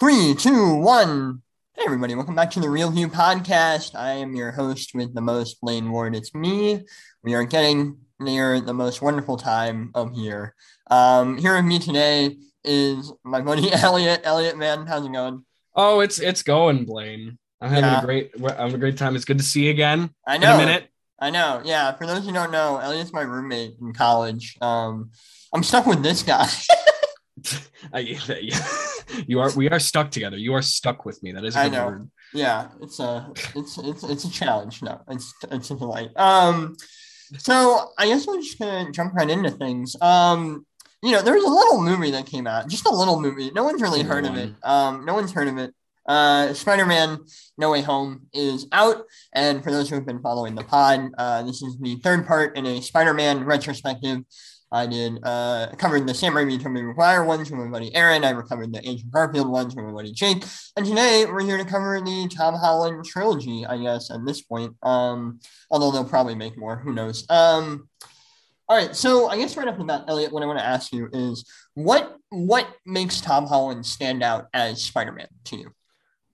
Three, two, one. Hey, everybody, welcome back to the Real View podcast. I am your host with the most, Blaine Ward. It's me. We are getting near the most wonderful time of year. Um, here with me today is my buddy Elliott. Elliott, man, how's it going? Oh, it's it's going, Blaine. I'm having Yeah. a great I'm having a great time. It's good to see you again. I In know. a minute. I know. Yeah. For those who don't know, Elliott's my roommate in college. Um, I'm stuck with this guy. I, you are we are stuck together. You are stuck with me. That is a I know. word. yeah, it's a it's it's it's a challenge. No, it's it's a delight. Um, so I guess we're just gonna jump right into things. Um, you know, there was a little movie that came out, just a little movie. No one's really heard of it. Um, no one's heard of it. Uh, Spider-Man: No Way Home is out, and for those who have been following the pod, uh, this is the third part in a Spider-Man retrospective. I did uh covered the Sam Raimi Tobey Maguire ones from my buddy Aaron. I recovered the Andrew Garfield ones from my buddy Jake. And today we're here to cover the Tom Holland trilogy, I guess, at this point. Um, although they'll probably make more, who knows. Um, all right, so I guess right off the bat, Elliott, what I want to ask you is what what makes Tom Holland stand out as Spider-Man to you?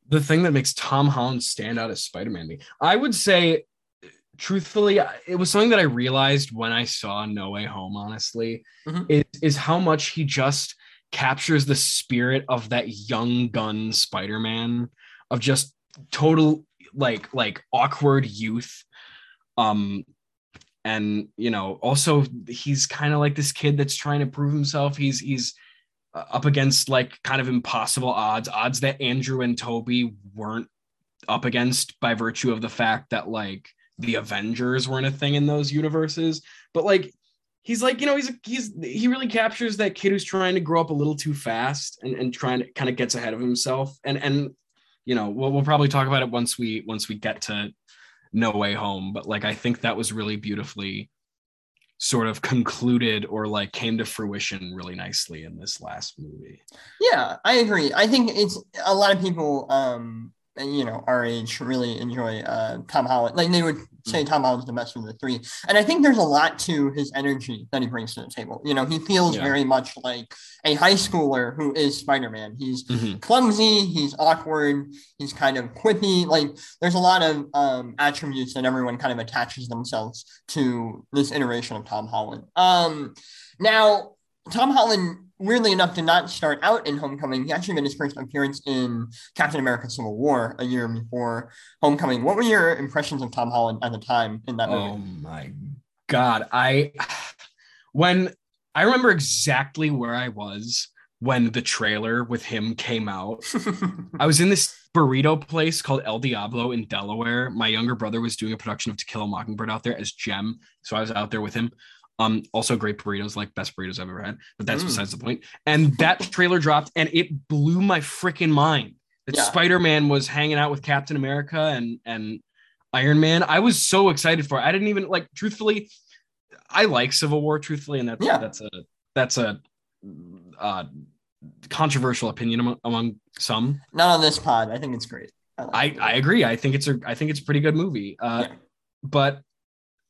The thing that makes Tom Holland stand out as Spider-Man, to me, I would say, truthfully, it was something that I realized when I saw No Way Home. Honestly, Mhm. is is how much he just captures the spirit of that young gun Spider-Man of just total like like awkward youth um and you know also he's kind of like this kid that's trying to prove himself he's he's uh, up against like kind of impossible odds odds that andrew and tobey weren't up against by virtue of the fact that like the avengers weren't a thing in those universes but like he's like you know he's he's he really captures that kid who's trying to grow up a little too fast and, and trying to kind of gets ahead of himself and and you know we'll, we'll probably talk about it once we once we get to no way home but like i think that was really beautifully sort of concluded or like came to fruition really nicely in this last movie Yeah, I agree. I think it's a lot of people, um, you know, our age really enjoy uh, Tom Holland. Like they would say Tom Holland's the best of the three. And I think there's a lot to his energy that he brings to the table. You know, he feels Yeah. very much like a high schooler who is Spider-Man. He's Mhm. clumsy, he's awkward, he's kind of quippy. Like there's a lot of um, attributes that everyone kind of attaches themselves to this iteration of Tom Holland. Um, now, Tom Holland, weirdly enough, did not start out in Homecoming. He actually made his first appearance in Captain America: Civil War a year before Homecoming. What were your impressions of Tom Holland at the time in that movie? oh my god i when i remember exactly where i was when the trailer with him came out I was in this burrito place called El Diablo in Delaware. My younger brother was doing a production of To Kill a Mockingbird out there as Jem, so I was out there with him. Um, also great burritos, like best burritos I've ever had, but that's Mm. besides the point. And that trailer dropped, and it blew my freaking mind that Yeah. Spider Man was hanging out with Captain America and and Iron Man. I was so excited for it. I didn't even like. Truthfully, I like Civil War. Truthfully, and that's Yeah. that's a that's a uh, controversial opinion among, among some. Not on this pod. I think it's great. like I. I agree. I think it's a I think it's a pretty good movie. Uh, Yeah. But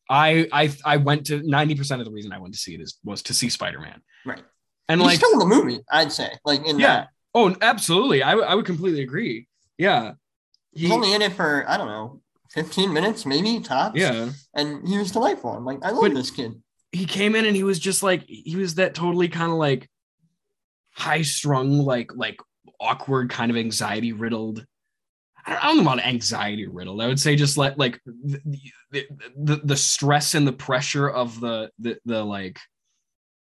I I I went to ninety percent of the reason I went to see it is was to see Spider Man. Right. And He's like still in the movie, I'd say. Like in Yeah. that. oh absolutely I would- I would completely agree. Yeah. He's He, only in it for I don't know, 15 minutes maybe tops. yeah. And he was delightful. I'm like, I love But- this kid. He came in and he was just like he was that totally kind of like high strung like like awkward kind of anxiety riddled. I don't- know about anxiety riddled. I would say just like like the, the, the, the stress and the pressure of the the the like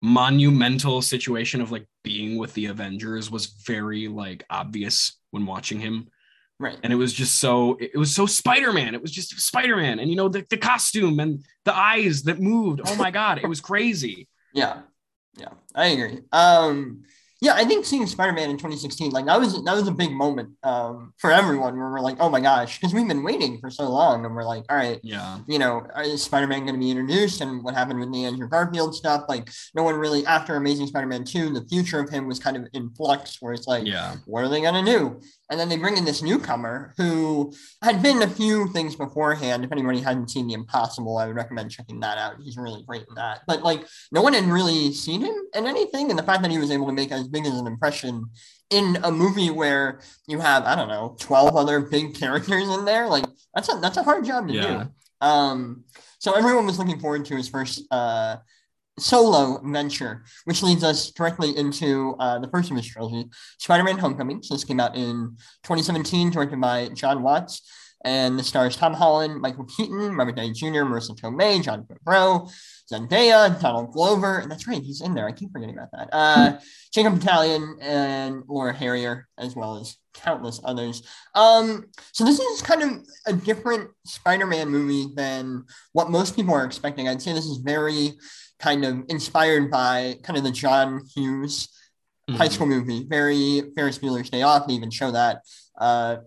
monumental situation of like being with the Avengers was very like obvious when watching him. Right. And it was just so it was so Spider-Man. It was just Spider-Man. And you know, the, the costume and the eyes that moved. Oh my god, it was crazy. Yeah, yeah, I agree. Um, yeah, I think seeing Spider-Man in 2016, like that was that was a big moment um, for everyone. Where we're like, oh my gosh, because we've been waiting for so long, and we're like, all right, Yeah. you know, is Spider-Man going to be introduced? And what happened with the Andrew Garfield stuff? Like, no one really after Amazing Spider-Man 2, the future of him was kind of in flux, where it's like, Yeah. what are they going to do? And then they bring in this newcomer who had been a few things beforehand. If anybody hadn't seen The Impossible, I would recommend checking that out. He's really great in that. But like, no one had really seen him in anything, and the fact that he was able to make as big as an impression in a movie where you have I don't know twelve other big characters in there, like that's a that's a hard job to yeah. do. Um, so everyone was looking forward to his first uh, solo venture, which leads us directly into uh, the first of his trilogy, Spider-Man: Homecoming. So this came out in 2017, directed by Jon Watts, and the stars Tom Holland, Michael Keaton, Robert Downey Jr., Marisa Tomei, Jon Favreau, Zendaya, Donald Glover, and that's right, he's in there. I keep forgetting about that. Uh, Jacob Batalon and Laura Harrier, as well as countless others. Um, so this is kind of a different Spider-Man movie than what most people are expecting. I'd say this is very kind of inspired by kind of the John Hughes mm-hmm. high school movie, very Ferris Bueller's Day Off. They even show that uh,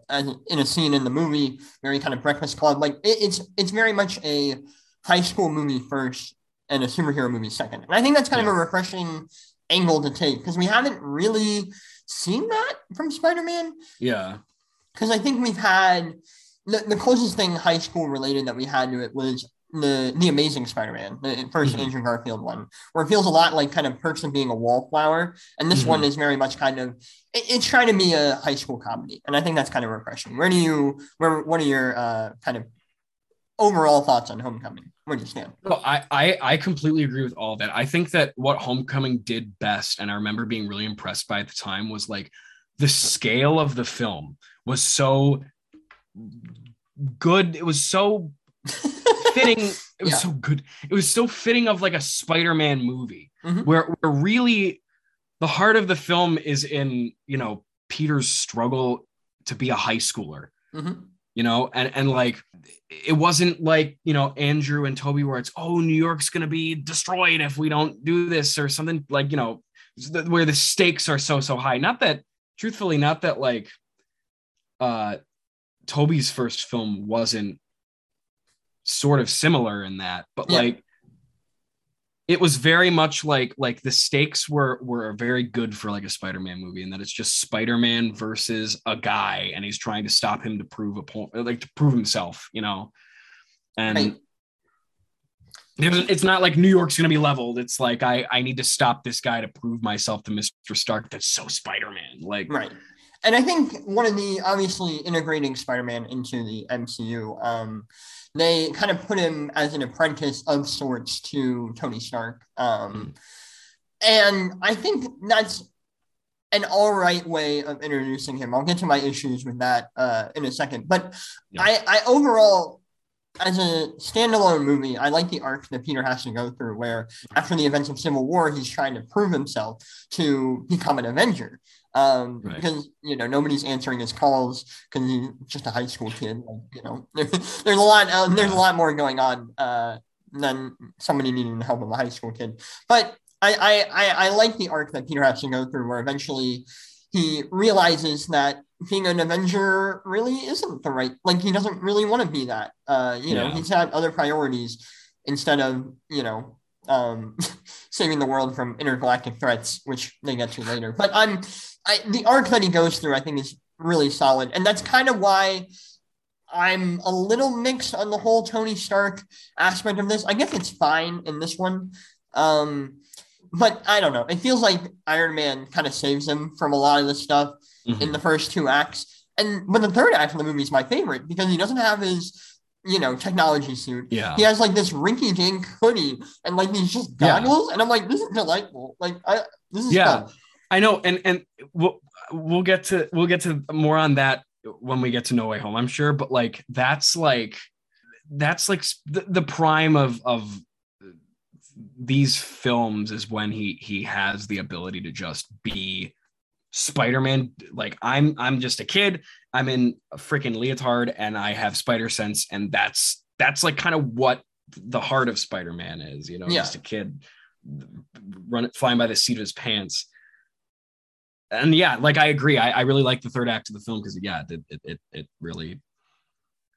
in a scene in the movie, very kind of Breakfast Club. Like it, it's it's very much a high school movie first and a superhero movie second. And I think that's kind yeah. of a refreshing angle to take because we haven't really seen that from Spider-Man. Yeah. Because I think we've had the, the closest thing high school related that we had to it was the the Amazing Spider-Man, the 1st mm-hmm. Andrew Garfield one, where it feels a lot like kind of Perks of Being a Wallflower, and this mm-hmm. one is very much kind of it, it's trying to be a high school comedy, and I think that's kind of refreshing. Where do you where what are your uh, kind of overall thoughts on Homecoming? Where do you stand? Well, I, I I completely agree with all that. I think that what Homecoming did best, and I remember being really impressed by at the time, was like the scale of the film was so good. It was so fitting. It was yeah. so good. It was so fitting of like a Spider-Man movie mm-hmm. where, where really the heart of the film is in, you know, Peter's struggle to be a high schooler. Mm-hmm. You know, and and like it wasn't like, you know, Andrew and Tobey where it's, oh, New York's gonna be destroyed if we don't do this or something like, you know, where the stakes are so so high. Not that truthfully, not that like uh Tobey's first film wasn't sort of similar in that, but yeah. like it was very much like like the stakes were were very good for like a Spider-Man movie, and that it's just Spider-Man versus a guy, and he's trying to stop him to prove a point, like to prove himself, you know. And right. it's not like New York's gonna be leveled. It's like I I need to stop this guy to prove myself to Mr. Stark. That's so Spider-Man. Like right. And I think one of the obviously integrating Spider-Man into the MCU. Um, they kind of put him as an apprentice of sorts to Tony Stark. Um, and I think that's an all right way of introducing him. I'll get to my issues with that uh, in a second. But yeah. I, I overall, as a standalone movie, I like the arc that Peter has to go through, where after the events of Civil War, he's trying to prove himself to become an Avenger um, right. because you know nobody's answering his calls because he's just a high school kid. Like, you know, there, there's a lot. Uh, there's a lot more going on uh, than somebody needing the help of a high school kid. But I, I, I, I like the arc that Peter has to go through, where eventually he realizes that being an Avenger really isn't the right. Like he doesn't really want to be that. Uh, you know, he's had other priorities instead of you know um, saving the world from intergalactic threats, which they get to later. But I'm I, the arc that he goes through, I think, is really solid, and that's kind of why I'm a little mixed on the whole Tony Stark aspect of this. I guess it's fine in this one, um, but I don't know. It feels like Iron Man kind of saves him from a lot of the stuff mm-hmm. in the first two acts, and but the third act of the movie is my favorite because he doesn't have his you know, technology suit. Yeah. He has like this rinky dink hoodie and like these just goggles. Yeah. And I'm like, this is delightful. Like I this is yeah. Fun. I know, and and we'll we'll get to we'll get to more on that when we get to No Way Home, I'm sure. But like that's like that's like the, the prime of of these films is when he he has the ability to just be Spider-Man. Like I'm I'm just a kid. I'm in a freaking leotard and I have spider sense, and that's that's like kind of what the heart of Spider-Man is, you know, yeah. just a kid run flying by the seat of his pants and yeah, like I agree. I, I really like the third act of the film because yeah, it, it it it really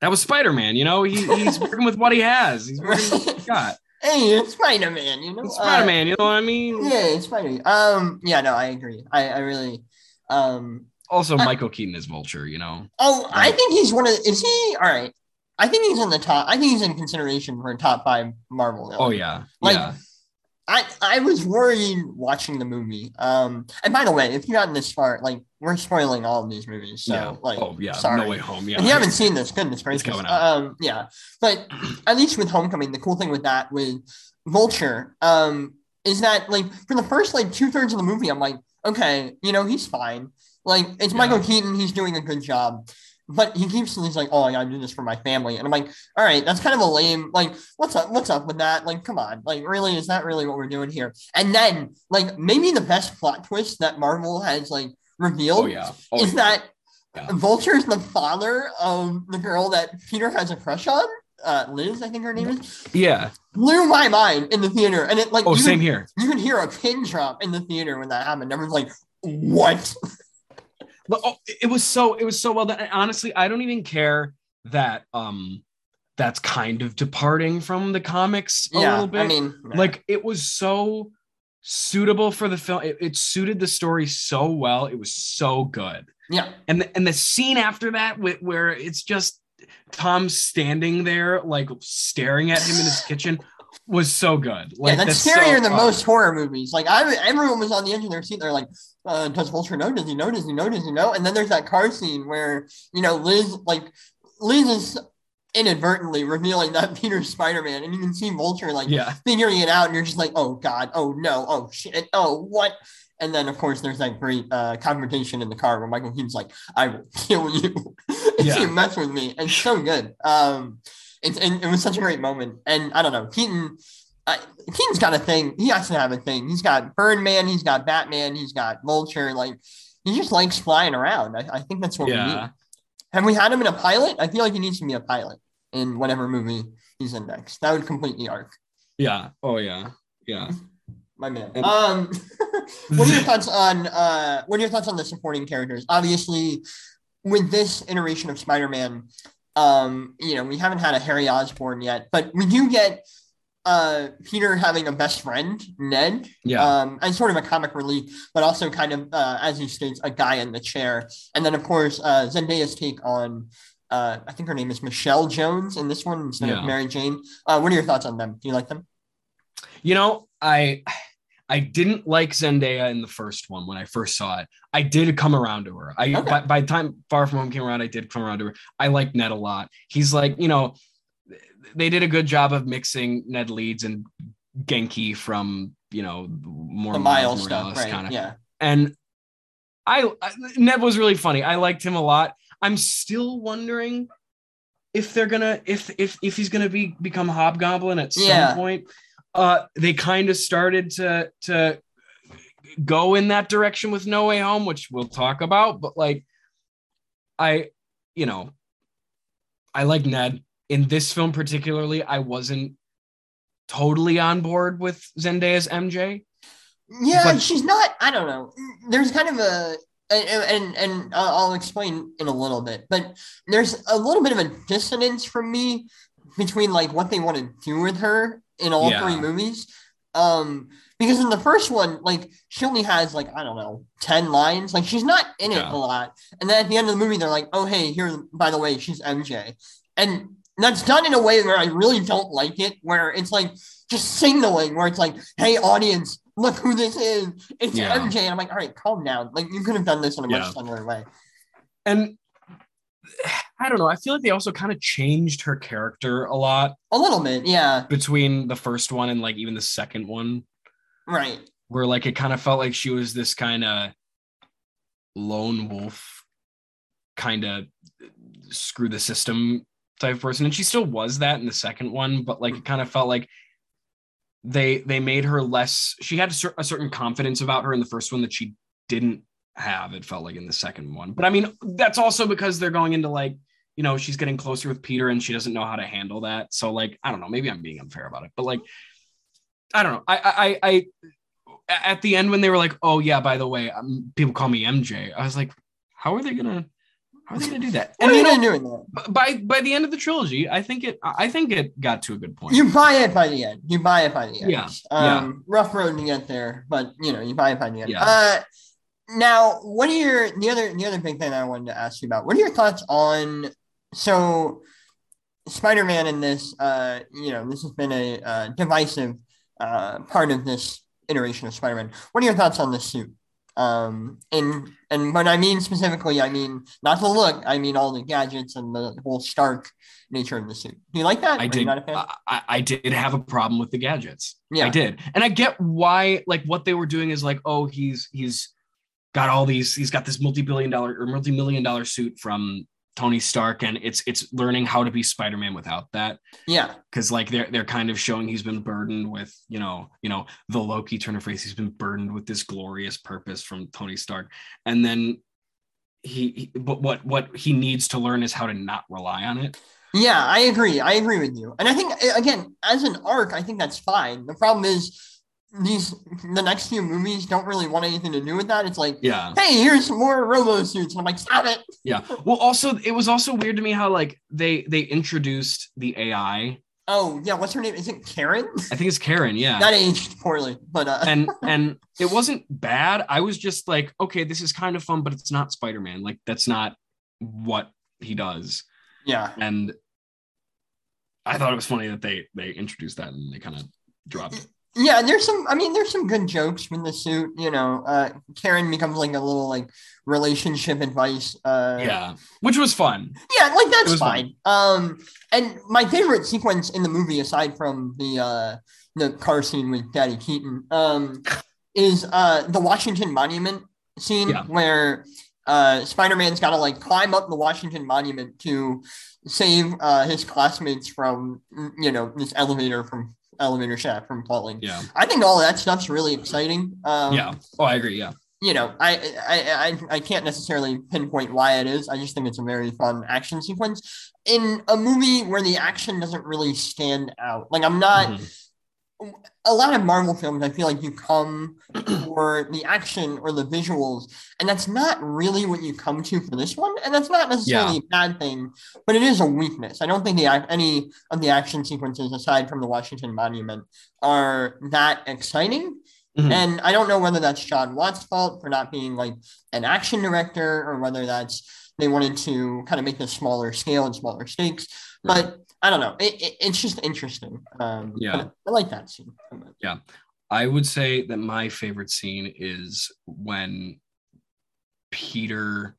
that was Spider Man. You know, he, he's working with what he has. He's working with what he got. Hey, it's Spider Man. You know, Spider Man. Uh, you know what I mean? Yeah, it's Spider. Um, yeah, no, I agree. I I really, um, also I- Michael Keaton is Vulture. You know. Oh, I Right. think he's one of. Is he all right? I think he's in the top. I think he's in consideration for a top five Marvel. villain. Oh yeah. Like, yeah. I I was worried watching the movie. Um, and by the way, if you gotten this far, like we're spoiling all of these movies, so yeah. like, oh yeah. sorry. No way home. Yeah. If you haven't seen this, goodness gracious. Um, yeah, but at least with Homecoming, the cool thing with that with Vulture, um, is that like for the first like two thirds of the movie, I'm like, okay, you know, he's fine. Like it's Yeah. Michael Keaton, he's doing a good job. But he keeps he's like, oh, I gotta do this for my family, and I'm like, all right, that's kind of a lame. Like, what's up? What's up with that? Like, come on, like, really, is that really what we're doing here? And then, like, maybe the best plot twist that Marvel has like revealed Oh yeah. Oh, is that Yeah. Vulture's the father of the girl that Peter has a crush on? Uh, Liz, I think her name is. yeah. Blew my mind in the theater, and it like Oh, you same could, here. you could hear a pin drop in the theater when that happened. Everyone's like, "What?" But oh, it was so it was so well done. And honestly, I don't even care that um that's kind of departing from the comics a yeah, little bit. I mean, yeah. like it was so suitable for the film. It, it suited the story so well. It was so good. yeah, And the, and the scene after that, with, where it's just Tom standing there, like staring at him in his kitchen, was so good. Like yeah, that's so- scarier than oh, most horror movies. Like, I everyone was on the edge of their seat. They're like, uh, "Does Vulture know? Does he know? Does he know? Does he know?" And then there's that car scene where you know Liz, like, Liz is inadvertently revealing that Peter's Spider Man, and you can see Vulture like Yeah, figuring it out, and you're just like, oh god, oh no, oh shit, oh what? And then of course there's that great uh, confrontation in the car where Michael Keaton's like, I will kill you if Yeah. you mess with me. And so good. Um, it's and it was such a great moment. And I don't know, Keaton. Uh, Keaton's got a thing. He has to have a thing. He's got Birdman. He's got Batman. He's got Vulture. Like he just likes flying around. I, I think that's what we Yeah. need. Have we had him in a pilot? I feel like he needs to be a pilot in whatever movie he's in next. That would complete the arc. yeah. Oh yeah, yeah. My man. And- Um, what are your thoughts on uh, what are your thoughts on the supporting characters? Obviously, with this iteration of Spider-Man, um, you know, we haven't had a Harry Osborn yet, but we do get uh Peter having a best friend, Ned, Yeah. um, as sort of a comic relief, but also kind of uh, as he states, a guy in the chair. And then of course uh, Zendaya's take on. Uh, I think her name is Michelle Jones in this one instead Yeah. of Mary Jane. Uh, what are your thoughts on them? Do you like them? You know, I I didn't like Zendaya in the first one when I first saw it. I did come around to her. I Okay. by, by the time Far From Home came around, I did come around to her. I like Ned a lot. He's like, you know, they did a good job of mixing Ned Leeds and Ganke from you know more The Miles stuff, right? kind of. Yeah. And I, I Ned was really funny. I liked him a lot. I'm still wondering if they're gonna if if if he's gonna be become Hobgoblin at some Yeah. point. Uh, they kind of started to to go in that direction with No Way Home, which we'll talk about. But like, I, you know, I like Ned in this film particularly. I wasn't totally on board with Zendaya's MJ. Yeah, But- she's not. I don't know. There's kind of a, and and, and I'll explain in a little bit, but there's a little bit of a dissonance from me between like what they want to do with her in all Yeah. three movies. Um, because in the first one, like she only has like I don't know ten lines. Like she's not in it Yeah. a lot. And then at the end of the movie, they're like, "Oh hey, here by the way, she's MJ," and that's done in a way where I really don't like it. Where it's like just signaling, where it's like, "Hey, audience, look who this is. It's Yeah. MJ." And I'm like, "All right, calm down. Like you could have done this in a much Yeah. subtler way." And I don't know. I feel like they also kind of changed her character a lot A little bit, yeah, between the first one and like even the second one, right. where like it kind of felt like she was this kind of lone wolf, kind of screw the system type of person. And she still was that in the second one, but like it kind of felt like they they made her less. She had a, cer- a certain confidence about her in the first one that she didn't have. It felt like in the second one, but I mean that's also because they're going into like you know she's getting closer with Peter and she doesn't know how to handle that. So like I don't know. Maybe I'm being unfair about it, but like I don't know. I I I. At the end when they were like, "Oh yeah, by the way, um, people call me MJ," I was like, "How are they gonna, how are they gonna do that?" And you know, doing that? by by the end of the trilogy, I think it, I think it got to a good point. You buy it by the end. You buy it by the end. Yeah, Um, rough road to get there, but you know, you buy it by the end. Yeah. Uh, now, what are your the other the other big thing I wanted to ask you about? What are your thoughts on so Spider-Man in this? Uh, you know, this has been a uh, divisive uh, part of this iteration of Spider-Man. What are your thoughts on this suit? Um, and and what I mean specifically, I mean not the look. I mean all the gadgets and the whole Stark nature of the suit. Do you like that? I Are did. not a fan? I, I did have a problem with the gadgets. Yeah. I did, and I get why. Like what they were doing is like, oh, he's he's got all these. He's got this multi-billion dollar or multi-million dollar suit from Tony Stark, and it's it's learning how to be Spider-Man without that. yeah, Because like they're they're kind of showing he's been burdened with you know you know the Loki turn of phrase. He's been burdened with this glorious purpose from Tony Stark, and then he, he but what what he needs to learn is how to not rely on it. yeah, I agree. I agree with you. And I think again, as an arc, I think that's fine. The problem is these the next few movies don't really want anything to do with that. It's like, Yeah. hey, here's more robo suits. And I'm like, stop it. Yeah. Well, also it was also weird to me how like they they introduced the AI. Oh yeah, what's her name? Is it Karen? I think it's Karen. Yeah. That aged poorly, but uh, and and it wasn't bad. I was just like, okay, this is kind of fun, but it's not Spider Man. Like that's not what he does. yeah, And I thought it was funny that they they introduced that and they kind of dropped. it. Yeah. There's some. I mean, there's some good jokes with the suit. You know, uh, Karen becomes like a little like relationship advice. Uh, Yeah, which was fun. Yeah, like that's fine. Um, and my favorite sequence in the movie, aside from the uh the car scene with Daddy Keaton, um, is uh the Washington Monument scene Yeah. where uh Spider-Man's got to like climb up the Washington Monument to save uh his classmates from you know this elevator from elevator shaft from falling. Yeah, I think all that stuff's really exciting. Um, yeah. Oh, I agree. Yeah, you know, I, I I I can't necessarily pinpoint why it is. I just think it's a very fun action sequence in a movie where the action doesn't really stand out. Like I'm not Mhm. A lot of Marvel films. I feel like you come for the action or the visuals, and that's not really what you come to for this one. And that's not necessarily a bad thing, but it is a weakness. I don't think the any of the action sequences aside from the Washington Monument are that exciting. Mhm. And I don't know whether that's Jon Watts' fault for not being like an action director or whether that's they wanted to kind of make this smaller scale and smaller stakes. But I don't know. It, it, it's just interesting. Um, Yeah. I like that scene. Yeah, I would say that my favorite scene is when Peter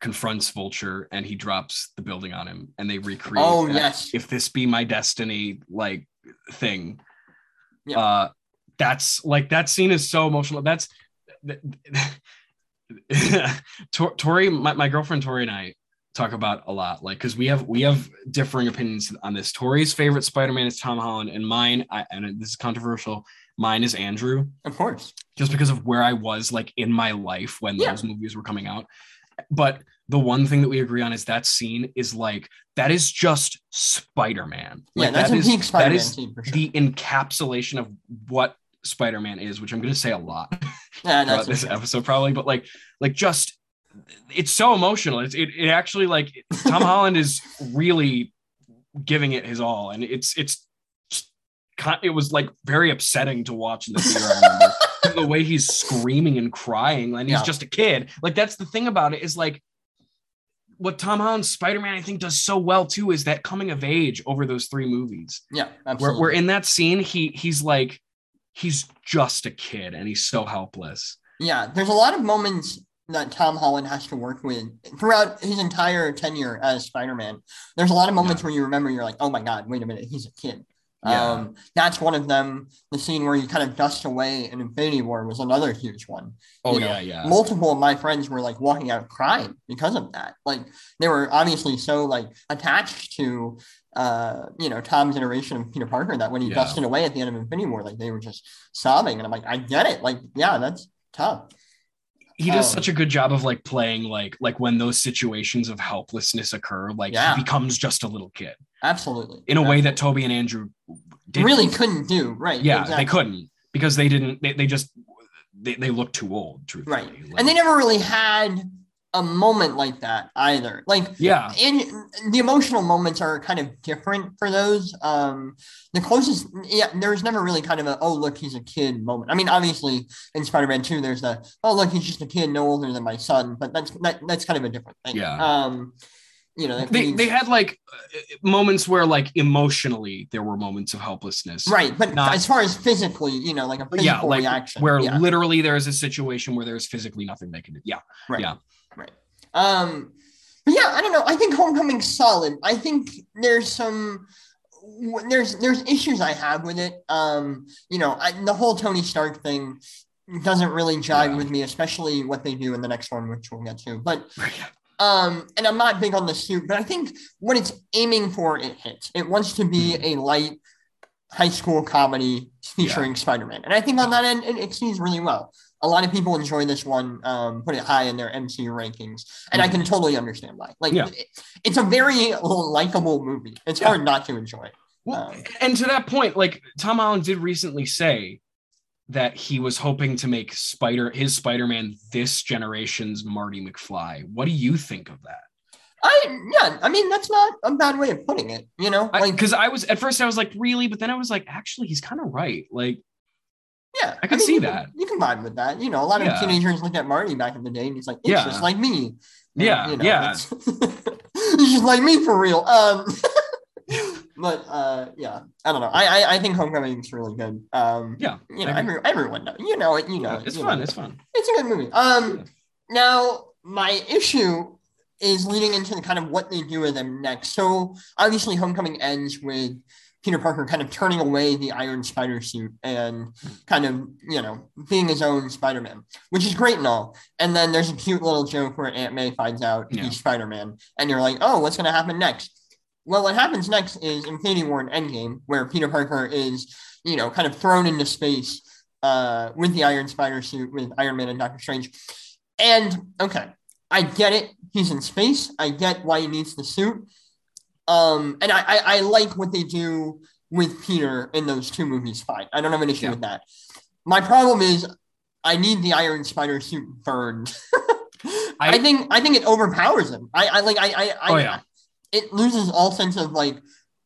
confronts Vulture and he drops the building on him and they recreate Oh, that yes. if this be my destiny like thing. Yeah. Uh that's like that scene is so emotional. That's Tor- Tori, my, my girlfriend Tori and I talk about a lot, like because we have we have differing opinions on this. Tori's favorite Spider-Man is Tom Holland, and mine, I, and this is controversial. Mine is Andrew, Of course. just because of where I was like in my life when Yeah. those movies were coming out. But the one thing that we agree on is that scene is like that is just Spider-Man. Yeah, Like that's that a is Spider-Man that is scene for sure. the encapsulation of what Spider-Man is, which I'm going to say a lot yeah, throughout this episode probably but like like just it's so emotional it's it, it actually like tom holland is really giving it his all and it's it's it was like very upsetting to watch in the theater I remember. the way he's screaming and crying and he's Yeah. just a kid like that's the thing about it is like what tom holland's spider-man i think does so well too is that coming of age over those three movies Yeah, where, absolutely. where in that scene he he's like he's just a kid and he's so helpless Yeah, there's a lot of moments that Tom Holland has to work with throughout his entire tenure as Spider-Man. There's a lot of moments where you remember you're like, oh my god, wait a minute, he's a kid. Yeah. Um, that's one of them. The scene where you kind of dust away in Infinity War was another huge one. oh You know, yeah yeah Multiple of my friends were like walking out crying because of that. Like they were obviously so like attached to uh you know Tom's iteration of Peter Parker that when he Yeah. dusted away at the end of Infinity War, like they were just sobbing. And I'm like, I get it. Like, yeah, that's tough. He does um, such a good job of like playing like like when those situations of helplessness occur like Yeah. he becomes just a little kid Absolutely. in a way that tobey and andrew really couldn't do. Right. yeah exactly. they couldn't because they didn't they, they just they, they look too old truthfully Right. Like, And they never really had a moment like that either. Like Yeah. and the emotional moments are kind of different for those. Um, the closest, yeah, there's never really kind of a oh look he's a kid moment. I mean, obviously in Spider-Man Two, there's a oh look he's just a kid, no older than my son, but that's that, that's kind of a different thing. Yeah. Um, you know, They, means- they had like moments where like emotionally there were moments of helplessness. right, but not- as far as physically, you know, like a physical Yeah, like reaction, where yeah. literally there is a situation where there's physically nothing they can do. Yeah. Right. Yeah. Right. Um, but yeah, I don't know. I think Homecoming's solid. I think there's some there's there's issues I have with it. Um, you know, I, the whole Tony Stark thing doesn't really jive Yeah. with me, especially what they do in the next one, which we'll get to. But um, and I'm not big on the suit, but I think what it's aiming for, it hits. It wants to be a light high school comedy featuring Spider-Man, and I think on that end, it, it sees really well. A lot of people enjoy this one, um, put it high in their MCU rankings, and I can totally understand why. Like, Yeah. it- it's a very likable movie. It's Yeah. hard not to enjoy. Well, Um, and to that point, like Tom Holland did recently say that he was hoping to make Spider his Spider-Man this generation's Marty McFly. What do you think of that? I yeah, I mean that's not a bad way of putting it. You know, like Because I, was at first I was like, really, but then I was like, actually, he's kind of right. Like, yeah, I can see you that. you can vibe with that. You know, a lot Yeah. of teenagers looked at Marty back in the day, and he's like, it's Yeah. just like me. And, Yeah, you know, yeah. it's, it's just like me for real. Um, but uh, yeah, I don't know. I I, I think is really good. Um, yeah, you know, every, everyone knows. You know it. You know yeah, it's you fun. know. It's fun. It's a good movie. Um, now my issue is leading into the kind of what they do with them next. So obviously, Homecoming ends with Peter Parker kind of turning away the Iron Spider suit and kind of you know being his own Spider-Man, which is great and all. And then there's a cute little joke where Aunt May finds out Yeah. he's Spider-Man, and you're like, oh, what's going to happen next? Well, what happens next is Infinity War and Endgame, where Peter Parker is, you know, kind of thrown into space uh, with the Iron Spider suit with Iron Man and Doctor Strange. And okay, I get it. He's in space. I get why he needs the suit. Um, and I, I, I like what they do with Peter in those two movies. Fine, I don't have an issue Yeah. with that. My problem is I need the Iron Spider suit burned. I, I- think I think it overpowers him. I, I like I I, I Oh, yeah. it loses all sense of like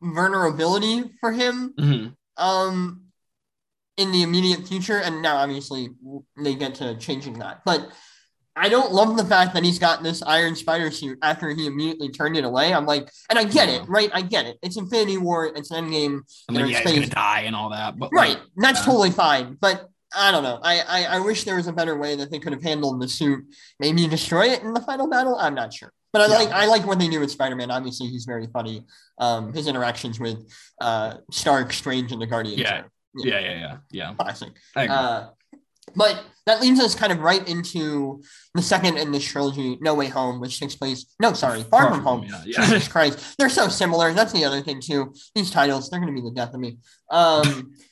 vulnerability for him Mhm. um in the immediate future and now obviously they get to changing that but i don't love the fact that he's got this iron spider suit after he immediately turned it away i'm like and i get it right i get it it's infinity war it's an endgame then in yeah, he's gonna die and all that. But right like, that's yeah. totally fine but i don't know I, I i wish there was a better way that they could have handled the suit maybe destroy it in the final battle i'm not sure but I Yeah. like I like what they do with Spider-Man. Obviously, he's very funny. Um, his interactions with uh, Stark, Strange, and the Guardians. Yeah. are, know, yeah, yeah, yeah, yeah. classic. I agree. Uh, but that leads us kind of right into the second in this trilogy, No Way Home, which takes place. No, sorry, Far, from, Home. Yeah, yeah. Jesus Christ, they're so similar. That's the other thing too. These titles, they're going to be the death of me. Um,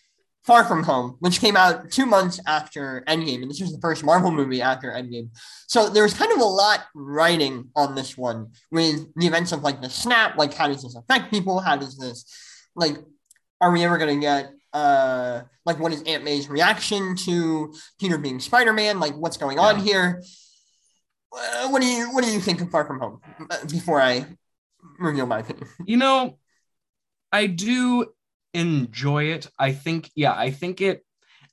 Far From Home, which came out two months after Endgame, and this was the first Marvel movie after Endgame. So there was kind of a lot writing on this one with the events of like the snap, like how does this affect people? How does this, like, are we ever going to get, uh, like, what is Aunt May's reaction to Peter being Spider Man? Like, what's going on here? Uh, what do you what do you think of Far From Home? Uh, Before I reveal my opinion. you know, I do enjoy it. I think, yeah, I think it,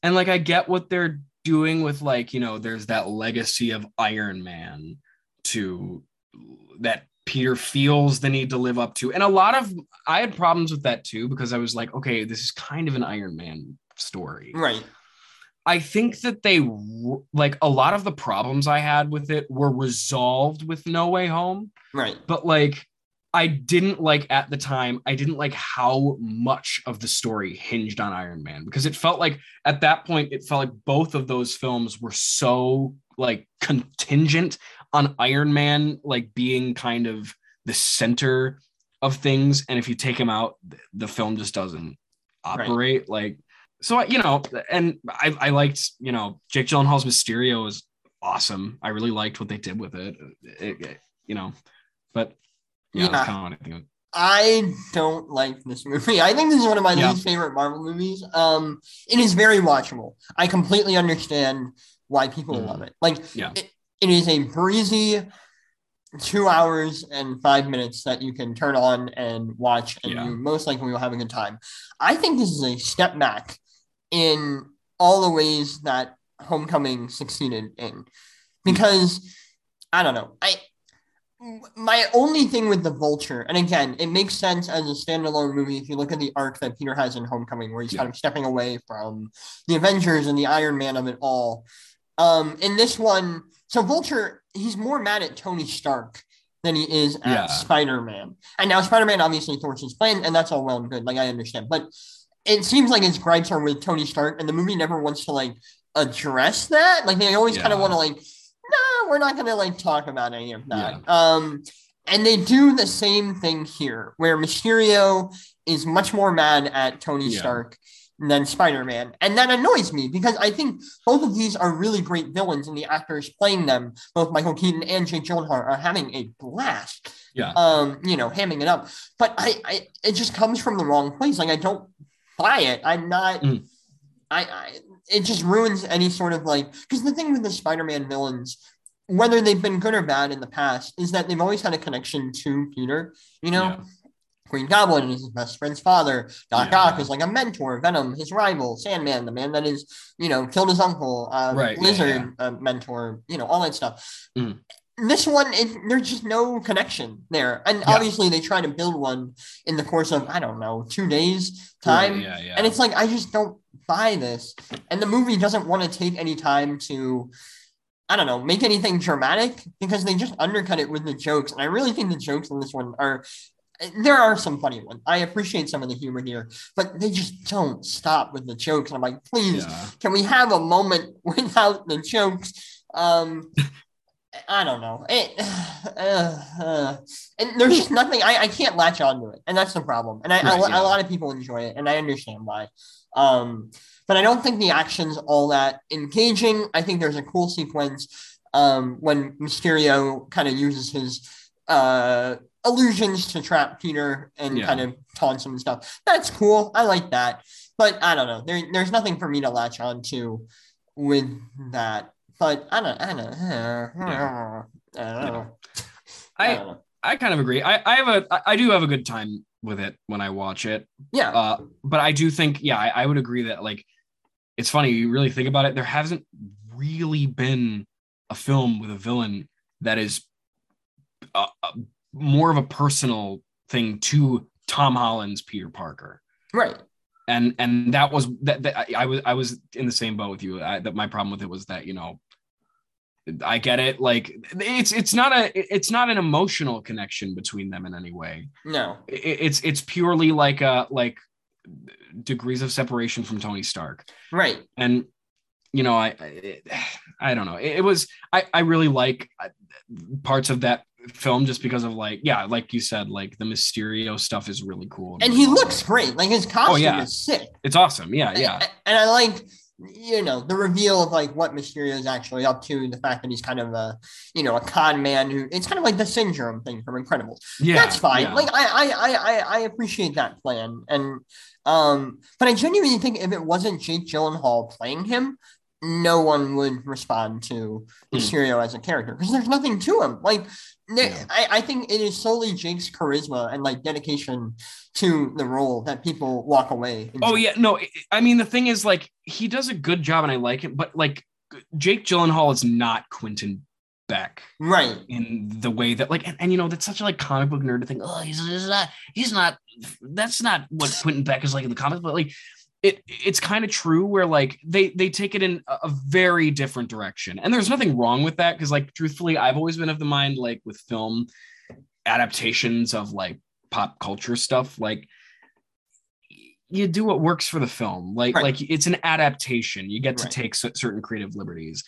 and like I get what they're doing with like, you know, there's that legacy of Iron Man to that Peter feels the need to live up to. And a lot of I had problems with that too, because I was like, okay, this is kind of an Iron Man story. Right. I think that they like a lot of the problems I had with it were resolved with No Way Home Right. but like I didn't like at the time, I didn't like how much of the story hinged on Iron Man because it felt like at that point, it felt like both of those films were so like contingent on Iron Man like being kind of the center of things. And if you take him out, the film just doesn't operate. Like, so, you know, and I, I liked, you know, Jake Gyllenhaal's Mysterio was awesome. I really liked what they did with it. It- it- you know, but yeah, Yeah. kind of what I think. of. I don't like this movie. I think this is one of my Yeah. least favorite Marvel movies. Um, it is very watchable. I completely understand why people Mhm. love it. Like, Yeah. it, it is a breezy, two hours and five minutes that you can turn on and watch, and Yeah. you most likely will have a good time. I think this is a step back in all the ways that Homecoming succeeded in, because I don't know. I my only thing with the Vulture, and again, it makes sense as a standalone movie if you look at the arc that Peter has in Homecoming, where he's Yeah. kind of stepping away from the Avengers and the Iron Man of it all. Um, in this one, so Vulture, he's more mad at Tony Stark than he is at Yeah. Spider Man. And now Spider Man obviously thwarts his plan, and that's all well and good. Like I understand, but it seems like his gripes are with Tony Stark, and the movie never wants to like address that. Like they always kind of want to like, no, we're not gonna like talk about any of that. Um, and they do the same thing here, where Mysterio is much more mad at Tony Yeah. Than Spider Man, and that annoys me because I think both of these are really great villains, and the actors playing them, both Michael Keaton and Jake Gyllenhaal, are having a blast. Yeah. Um, you know, hamming it up, but I, I, it just comes from the wrong place. Like I don't buy it. I'm not. Mm. I, I, it just ruins any sort of like because the thing with the Spider-Man villains, whether they've been good or bad in the past, is that they've always had a connection to Peter. You know, Yeah. Green Goblin is his best friend's father. Doc Yeah. Ock is like a mentor. Venom, his rival. Sandman, the man that is you know killed his uncle. Uh, Right, yeah, Lizard, uh, mentor. You know all that stuff. Mm. This one, it, there's just no connection there, and Yeah. obviously they try to build one in the course of I don't know two days time. yeah, yeah. And it's like I just don't buy this. And the movie doesn't want to take any time to I don't know, make anything dramatic because they just undercut it with the jokes. And I really think the jokes in this one are there are some funny ones. I appreciate some of the humor here, but they just don't stop with the jokes. And I'm like, please, yeah. can we have a moment without the jokes? Um I don't know. It, uh, uh, and there's just nothing. I, I can't latch onto it, and that's the problem. And I, Right, a, yeah. a lot of people enjoy it, and I understand why. Um, but I don't think the action's all that engaging. I think there's a cool sequence um, when Mysterio kind of uses his uh, illusions to trap Peter and Yeah. kind of taunts him and stuff. That's cool. I like that. But I don't know. There, there's nothing for me to latch on to with that. But I don't, I don't, I don't know. I I. I kind of agree. I I have a I- I do have a good time with it when I watch it. Yeah. Uh, but I do think, yeah, I, I would agree that like it's funny. You really think about it. There hasn't really been a film with a villain that is uh, uh, more of a personal thing to Tom Holland's Peter Parker. right. And and that was that, that I, I was I was in the same boat with you. I, that my problem with it was that you know I get it. Like it's it's not a it's not an emotional connection between them in any way No. it- it's it's purely like a like degrees of separation from Tony Stark. Right. And you know, I I, I don't know. It, it was I I really like uh, parts of that film just because of like yeah, like you said, like the Mysterio stuff is really cool. And he looks great. Like his costume yeah. is sick. It's awesome. Yeah, yeah. And, and I like, you know, the reveal of like what Mysterio is actually up to, the fact that he's kind of a, you know, a con man who it's kind of like the syndrome thing from Incredibles. Yeah. That's fine. yeah. Like I, I, I, I, appreciate that plan. And um, but I genuinely think if it wasn't Jake Gyllenhaal playing him, no one would respond to Hmm. Mysterio as a character because there's nothing to him. Like Yeah. I, I think it is solely Jake's charisma and like dedication to the role that people walk away. Oh yeah, no. I- I mean, the thing is, like, he does a good job, and I like him. But like, Jake Gyllenhaal is not Quentin Beck. Right. in the way that like and, and you know that's such a like comic book nerd to think oh he's, he's not he's not that's not what Quentin Beck is like in the comics but like it it's kind of true where like they they take it in a, a very different direction and there's nothing wrong with that because like truthfully I've always been of the mind like with film adaptations of like pop culture stuff like you do what works for the film like Right. like it's an adaptation you get to Right. take cer- certain creative liberties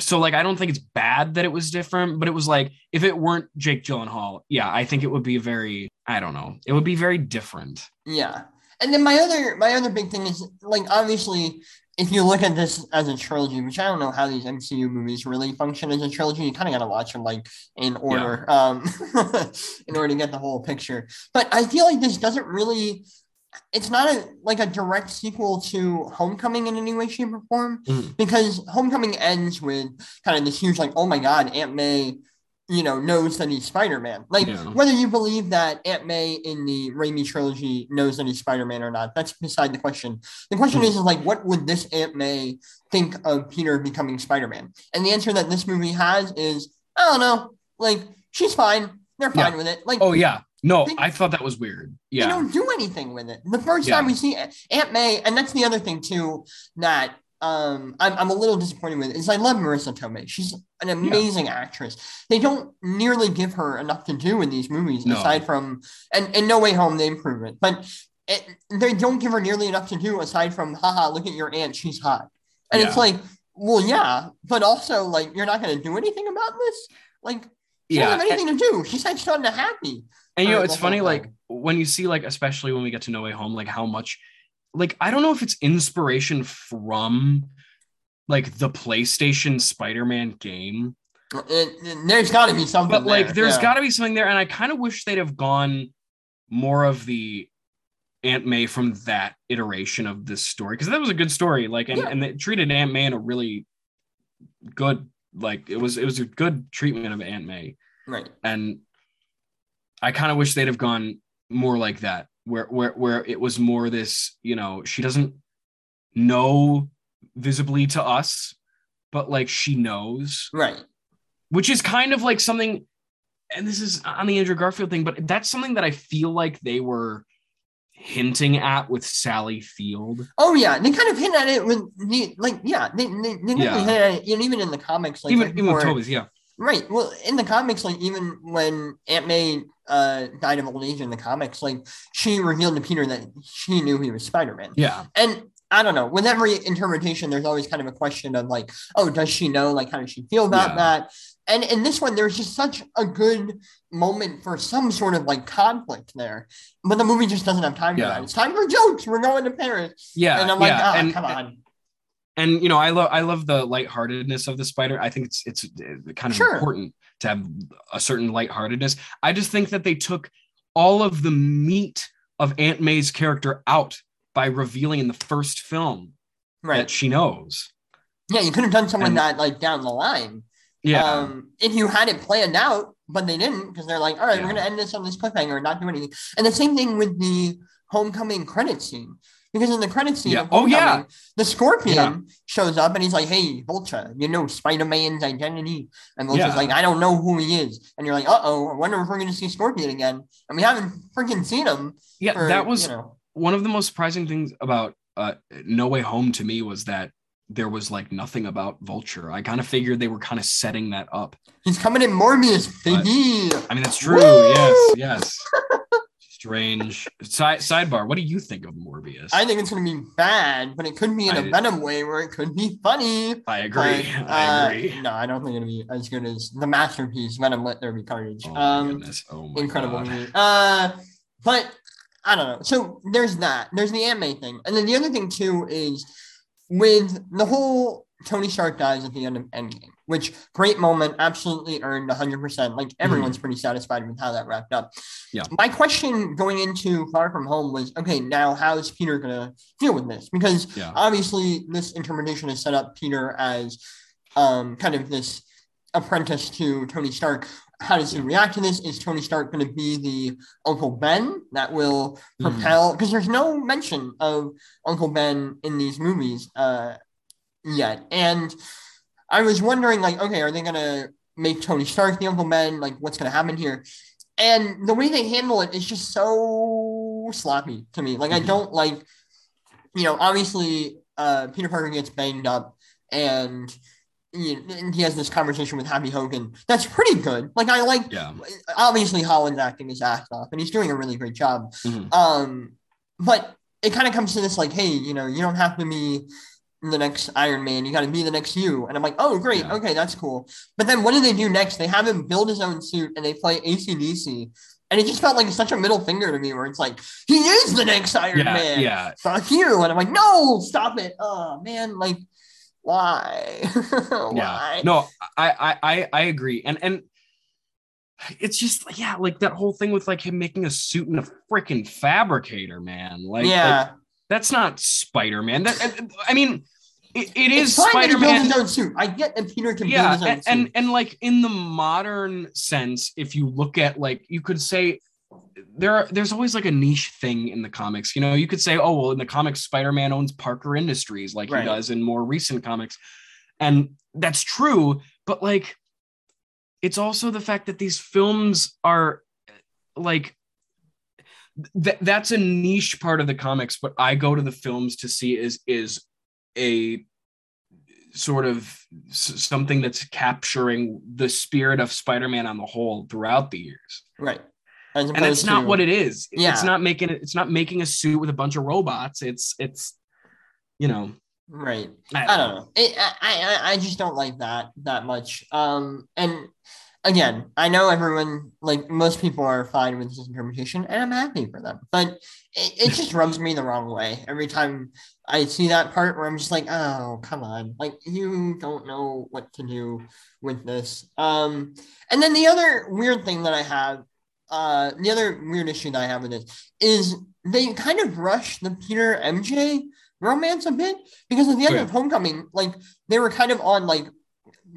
so like I don't think it's bad that it was different, but it was like if it weren't Jake Gyllenhaal, yeah, I think it would be very I don't know, it would be very different. Yeah. And then my other my other big thing is like obviously if you look at this as a trilogy, which I don't know how these MCU movies really function as a trilogy, you kind of got to watch them like in order, um, in order to get the whole picture. But I feel like this doesn't really. It's not a like a direct sequel to Homecoming in any way, shape, or form, Mhm. because Homecoming ends with kind of this huge like, oh my god, Aunt May you know, knows that he's Spider Man. Like, Yeah. whether you believe that Aunt May in the Raimi trilogy knows that he's Spider Man or not, that's beside the question. The question Hmm. is, is like, what would this Aunt May think of Peter becoming Spider Man? And the answer that this movie has is, I don't know. Like, she's fine. They're fine Yeah. with it. Like, Oh yeah. No, Think- I thought that was weird. they Yeah. don't do anything with it. The first Yeah. time we see Aunt May, and that's the other thing too that um, I'm, I'm a little disappointed with is I love Marisa Tomei. She's an amazing actress. They don't nearly give her enough to do in these movies, No. aside from and in No Way Home they improve it, but it, they don't give her nearly enough to do aside from haha look at your aunt she's hot, and it's like well yeah, but also like you're not going to do anything about this like. She Yeah. doesn't have anything to do. She's like starting to happy. And you know, it's funny, like when you see, like, especially when we get to No Way Home, like how much, like, I don't know if it's inspiration from like the PlayStation Spider-Man game, It- it- there's got to be something. but like there, there's yeah. got to be something there, and I kind of wish they'd have gone more of the Aunt May from that iteration of this story because that was a good story, like, and Yeah. and they treated Aunt May in a really good, like, it was it was a good treatment of Aunt May. right. and I kind of wish they'd have gone more like that, where where where it was more this, you know, she doesn't know visibly to us, but like she knows, Right. which is kind of like something. And this is on the Andrew Garfield thing, but that's something that I feel like they were hinting at with Sally Field. Oh yeah, they kind of hint at it with the like yeah they they, they Yeah. hint at it and even in the comics like even right even with Tobey's, yeah. Right well in the comics like even when Aunt May uh died of old age in the comics like she revealed to Peter that she knew he was Spider Man Yeah. and I don't know with every interpretation there's always kind of a question of like oh does she know like how does she feel about Yeah. that and in this one there's just such a good moment for some sort of like conflict there but the movie just doesn't have time for that it's time for jokes we're going to Paris Yeah. and I'm like, yeah. ah, and, come on. And you know, I love I love the lightheartedness of the spider. I think it's it's uh, kind of Sure. important to have a certain lightheartedness. I just think that they took all of the meat of Aunt May's character out by revealing in the first film Right. that she knows. yeah, you could have done something And- that like down the line. Yeah. Um, if you had it planned out, but they didn't because they're like, all right, Yeah. we're gonna end this on this cliffhanger and not do anything. And the same thing with the homecoming credit scene. Because in the credit scene, Yeah. Oh, yeah. The Scorpion Yeah. shows up and he's like, "Hey, Vulture, you know Spider-Man's identity." And Vulture's Yeah. like, "I don't know who he is." And you're like, "Uh oh, I wonder if we're gonna see Scorpion again." And we haven't freaking seen him. yeah, For, that was you know, one of the most surprising things about uh, No Way Home to me was that there was like nothing about Vulture. I kind of figured they were kind of setting that up. he's coming in Morbius, But- baby. I mean, that's true. Woo! Yes, yes. Strange. Side sidebar. What do you think of Morbius? I think it's going to be bad, but it could be in a Venom way where it could be funny. I agree. But, I uh, agree. no, I don't think it'll be as good as the masterpiece Venom Let There Be Carnage. Oh um, goodness. Oh incredible God. movie. Uh, but I don't know. So there's that. There's the anime thing, and then the other thing too is with the whole Tony Stark dies at the end of Endgame, which great moment, absolutely earned 100%. Like everyone's pretty satisfied with how that wrapped up. Mm-hmm. Yeah. My question going into Far From Home was, okay, now how's Peter gonna deal with this? Because Yeah. obviously this interpretation has set up Peter as um, kind of this apprentice to Tony Stark. How does he react to this? Is Tony Stark going to be the Uncle Ben that will Mhm. propel? Because there's no mention of Uncle Ben in these movies uh, yet, and I was wondering, like, okay, are they to make Tony Stark the Uncle Ben? Like, what's to happen here? And the way they handle it is just so sloppy to me. Like, I Mhm. don't like, you know, obviously, uh, Peter Parker gets banged up, and you know, and he has this conversation with Happy Hogan. That's pretty good. Like, I like. Yeah. Obviously, Holland's acting his ass off, and he's doing a really great job. Mhm. Um, but it kind of comes to this like, hey, you know, you don't have to be the next Iron Man. You got to be the next you. And I'm like, oh, great. Yeah. Okay, that's cool. But then what do they do next? They have him build his own suit and they play ACDC. And it just felt like such a middle finger to me where it's like, he is the next Iron Yeah. Man. Yeah. Fuck you. And I'm like, no, stop it. Oh, man. Like, why? why? Yeah. No, I, I I agree. And and it's just yeah, like that whole thing with like him making a suit in a freaking fabricator, man. Like, like, yeah. that's not Spider-Man. That I- I mean, it, it is fine that he builds Spider-Man. his own suit. I get that Peter can build Yeah, his own and, suit. and and like in the modern sense, if you look at like you could say there are, there's always like a niche thing in the comics. You know, you could say, oh well, in the comics, Spider-Man owns Parker Industries like Right. he does in more recent comics, and that's true. But like, it's also the fact that these films are like th- that's a niche part of the comics. But I go to the films to see is is a sort of something that's capturing the spirit of Spider-Man on the whole throughout the years. right. And that's opposed not to- what it is. Yeah. It's not making it it's not making a suit with a bunch of robots. It's it's you know, Right. I I don't know. It, I, I I just don't like that that much. Um, and again, I know everyone like most people are fine with this interpretation, and I'm happy for them. But it, it just rubs me the wrong way every time I see that part where I'm just like, oh, come on, like you don't know what to do with this. Um, and then the other weird thing that I have, uh, the other weird issue that I have with this is they kind of rush the Peter MJ romance a bit because at the end Oh, yeah. of Homecoming, like they were kind of on like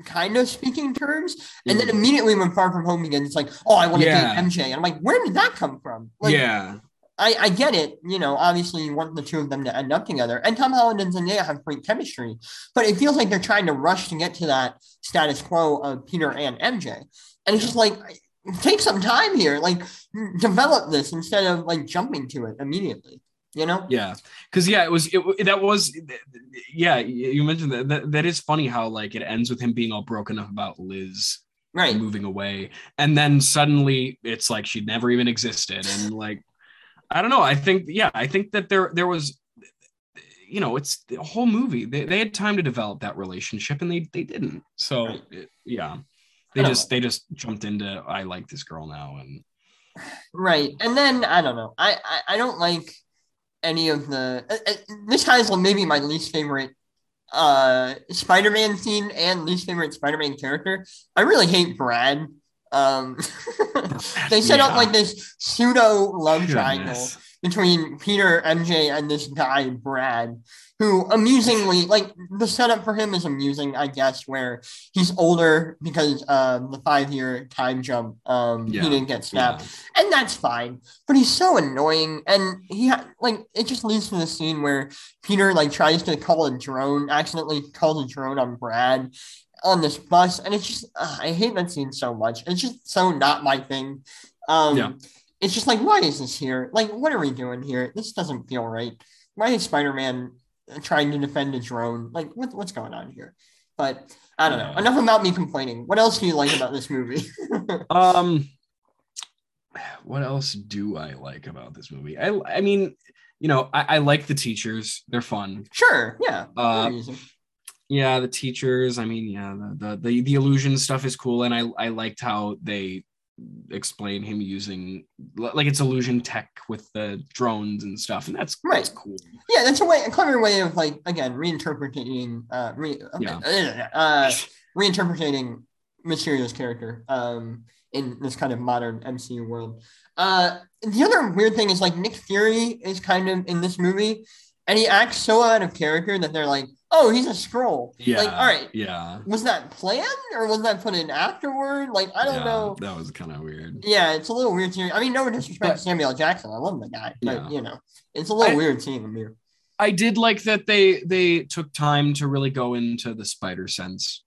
kind of speaking terms, and then immediately when Far From Home begins, it's like, oh, I want to Yeah. date MJ, and I'm like, where did that come from? Like, yeah. I, I get it, you know, obviously you want the two of them to end up together. And Tom Holland and Zendaya have great chemistry, but it feels like they're trying to rush to get to that status quo of Peter and MJ. And it's just like take some time here, like develop this instead of like jumping to it immediately. You know? Yeah, because yeah, it was it that was yeah. You mentioned that, that that is funny how like it ends with him being all broken up about Liz Right. moving away, and then suddenly it's like she never even existed, and like I don't know. I think yeah, I think that there there was you know it's the whole movie they, they had time to develop that relationship and they they didn't so it- yeah they just they just jumped into i like this girl now and Right. And then I don't know. I I, I don't like any of the uh, uh, this has maybe my least favorite uh Spider-Man scene and least favorite Spider-Man character. I really hate Brad. Um they set up like this pseudo love triangle between Peter, MJ, and this guy, Brad, who amusingly, like, the setup for him is amusing, I guess, where he's older because um, the five year time jump, um, Yeah. he didn't get snapped. Yeah. And that's fine. But he's so annoying. And he, ha- like, it just leads to the scene where Peter, like, tries to call a drone, accidentally calls a drone on Brad on this bus. And it's just, uh, I hate that scene so much. It's just so not my thing. Um, Yeah. It's just like, why is this here? Like, what are we doing here? This doesn't feel right. Why is Spider Man trying to defend a drone? Like, what, what's going on here? But I don't know. Enough about me complaining. What else do you like about this movie? Um, what else do I like about this movie? I I mean, you know, I, I like the teachers; they're fun. sure. Yeah. Uh. Yeah, the teachers. I mean, yeah, the the the, the illusion stuff is cool, and I I liked how they explain him using like it's illusion tech with the drones and stuff, and that's Right. that's cool. Yeah, that's a way, a clever way of like again reinterpreting, uh, re, Yeah. uh, reinterpreting Mysterio's character, um, in this kind of modern MCU world. Uh, the other weird thing is like Nick Fury is kind of in this movie, and he acts so out of character that they're like, "Oh, he's a Skrull." Yeah. Like, all right, Yeah. was that planned or was that put in afterward? Like, I don't yeah, know. That was kind of weird. Yeah, it's a little weird. To, I mean, no disrespect But- to Samuel Jackson. I love the guy, but Yeah. you know, it's a little I- weird seeing him here. I did like that they they took time to really go into the spider sense.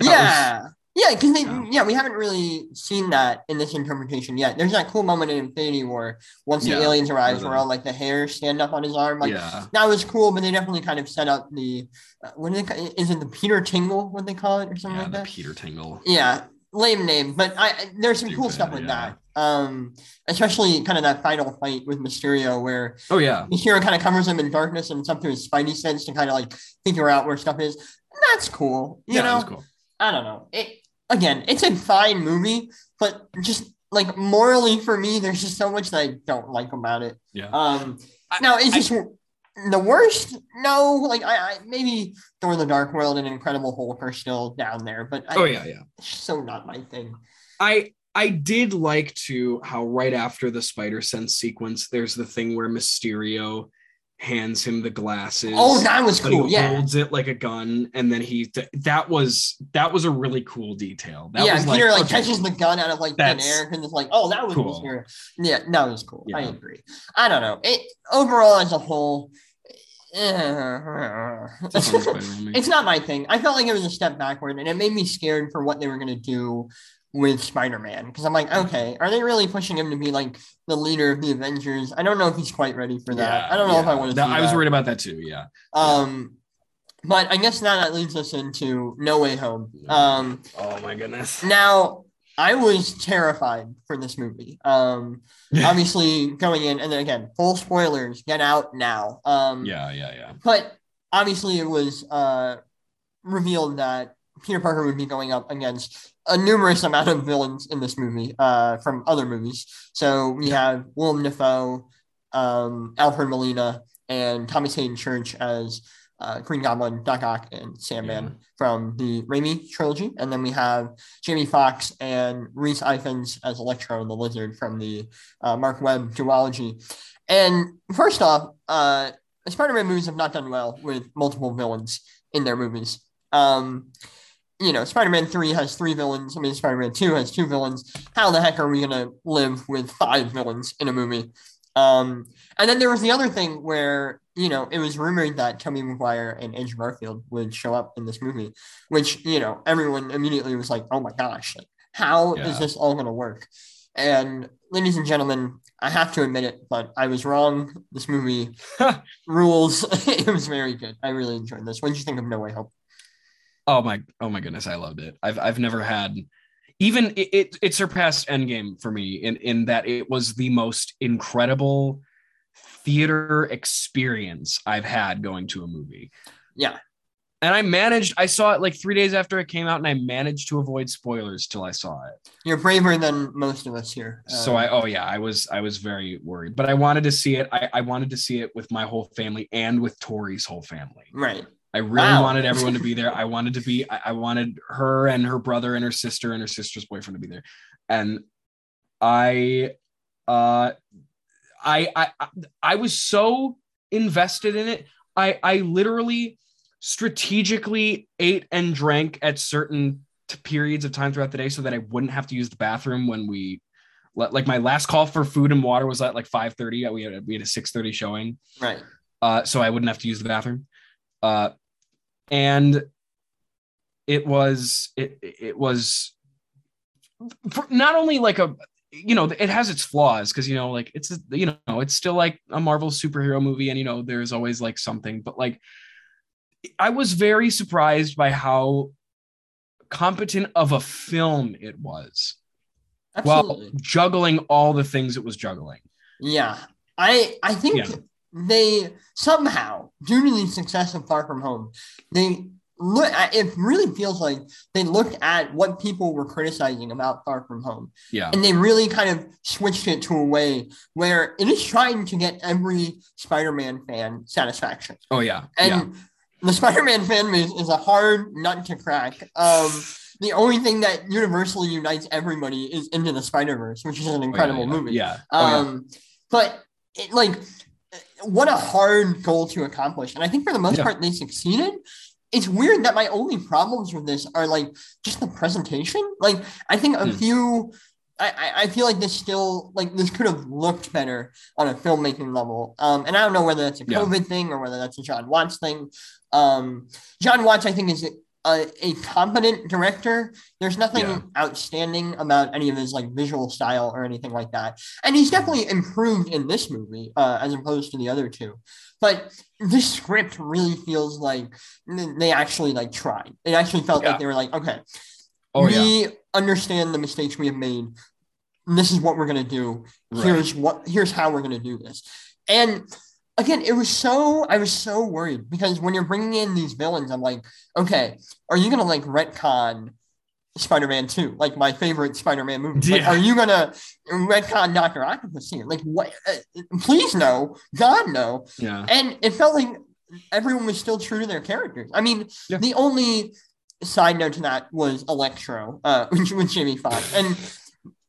That was- Yeah. Because they Yeah. yeah. we haven't really seen that in this interpretation yet. There's that cool moment in Infinity War once Yeah. the aliens arrive where all like the hairs stand up on his arm. Like yeah. that was cool, but they definitely kind of set up the uh, what do they is it the Peter Tingle what they call it or something Yeah, like the that? Peter Tingle. Yeah, lame name, but I there's some cool stuff with that. Um, especially kind of that final fight with Mysterio where Oh yeah. Mysterio kind of covers him in darkness and something his spidey sense to kind of like figure out where stuff is. That's cool. You yeah, know, cool. I don't know. It again, it's a fine movie, but just like morally for me, there's just so much that I don't like about it. Yeah. Um, I- now is I- this the worst? No, like I, I maybe Thor: The Dark World and Incredible Hulk are still down there, but I, Oh yeah, yeah. it's so not my thing. I I did like to how right after the spider sense sequence, there's the thing where Mysterio hands him the glasses. Oh, that was cool. he Yeah. holds it like a gun, and then he that was that was a really cool detail. That yeah, was Peter like okay, catches the gun out of like thin air and it's like, oh, that was cool. here. Yeah, that was cool. I agree. I don't know. It overall as a whole, eh, It's a fun Spider-Man movie. it's not my thing. I felt like it was a step backward, and it made me scared for what they were gonna do with Spider-Man because I'm like, okay, are they really pushing him to be like the leader of the Avengers? I don't know if he's quite ready for that. Yeah, I don't know if I want to. That- I was worried about that too. Yeah. Um, but I guess now that leads us into No Way Home. Um, Oh my goodness. now I was terrified for this movie. Um, obviously going in, and then again, full spoilers. Get out now. Um, Yeah, yeah, yeah. but obviously it was uh revealed that Peter Parker would be going up against a numerous amount of villains in this movie uh, from other movies. So we have Willem Dafoe, um, Alfred Molina, and Thomas Haden Church as uh, Green Goblin, Doc Ock, and Sandman Yeah. from the Raimi trilogy. And then we have Jamie Foxx and Rhys Ifans as Electro and the Lizard from the uh, Marc Webb duology. And first off, uh, Spider-Man movies have not done well with multiple villains in their movies. Um, you know, Spider-Man 3 has three villains. I mean, Spider-Man 2 has two villains. How the heck are we going to live with five villains in a movie? Um, and then there was the other thing where, you know, it was rumored that Tobey Maguire and Andrew Garfield would show up in this movie, which, you know, everyone immediately was like, oh my gosh, like, how is Yeah. this all going to work? And ladies and gentlemen, I have to admit it, but I was wrong. This movie rules. it was very good. I really enjoyed this. What did you think of No Way Home? Oh my oh my goodness, I loved it. I've I've never had even it, it it surpassed Endgame for me in in that it was the most incredible theater experience I've had going to a movie. Yeah. And I managed I saw it like 3 days after it came out and I managed to avoid spoilers till I saw it. You're braver than most of us here. so Uh, I oh yeah, I was I was very worried. But I wanted to see it. I, I wanted to see it with my whole family and with Tori's whole family. right. I really Wow. wanted everyone to be there. I wanted to be, I, I wanted her and her brother and her sister and her sister's boyfriend to be there. And I, uh, I, I, I- I was so invested in it. I, I literally strategically ate and drank at certain t- periods of time throughout the day so that I wouldn't have to use the bathroom when we, like my last call for food and water was at like 5.30. We had, a- we had a 6.30 showing Right. uh, so I wouldn't have to use the bathroom. Uh, and it was it it was not only like a you know it has its flaws because you know like it's a, you know it's still like a Marvel superhero movie and you know there's always like something but like I was very surprised by how competent of a film it was Absolutely. while juggling all the things it was juggling. yeah. I I think Yeah. They somehow, due to the success of Far From Home, they look. It really feels like they looked at what people were criticizing about Far From Home, Yeah. and they really kind of switched it to a way where it is trying to get every Spider-Man fan satisfaction. Oh yeah. And yeah. the Spider-Man fan base is a hard nut to crack. Um, the only thing that universally unites everybody is Into the Spider-Verse, which is an Oh, yeah, incredible yeah, movie. Yeah. Oh, yeah. Um, but it, like, what a hard goal to accomplish, and I think for the most Yeah. part they succeeded. It's weird that my only problems with this are like just the presentation. Like, I think a Hmm. few. I, I- feel like this still like this could have looked better on a filmmaking level. Um, and I don't know whether that's a Yeah. COVID thing or whether that's a Jon Watts thing. Um, Jon Watts, I think, is a, a competent director. There's nothing Yeah. outstanding about any of his like visual style or anything like that. And he's definitely improved in this movie uh, as opposed to the other two. But this script really feels like they actually like tried. It actually felt Yeah. like they were like, okay, Oh yeah. we understand the mistakes we have made. This is what we're gonna do. Right. Here's what. Here's how we're gonna do this. And again, it was so. I was so worried because when you're bringing in these villains, I'm like, okay, are you gonna like retcon Spider-Man Two, like my favorite Spider-Man movie? Like, are you gonna retcon Doctor Octopus here? Like, what? Uh, please no, God no. Yeah. And it felt like everyone was still true to their characters. I mean, Yeah. the only side note to that was Electro, uh, which with Jamie Foxx. And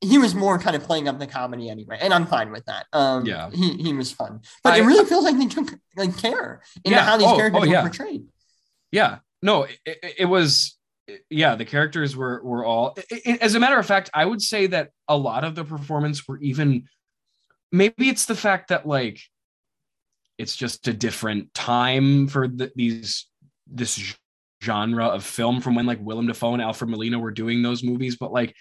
he was more kind of playing up the comedy anyway, and I'm fine with that. Um, Yeah. he he was fun, but I- it really feels like they took like care in Yeah. how these Oh, characters oh, were yeah. portrayed. Yeah, no, it, it, it was. Yeah, the characters were were all. i- i- as a matter of fact, I would say that a lot of the performance were even. Maybe it's the fact that like, it's just a different time for the, these this genre of film from when like Willem Dafoe and Alfred Molina were doing those movies, but like.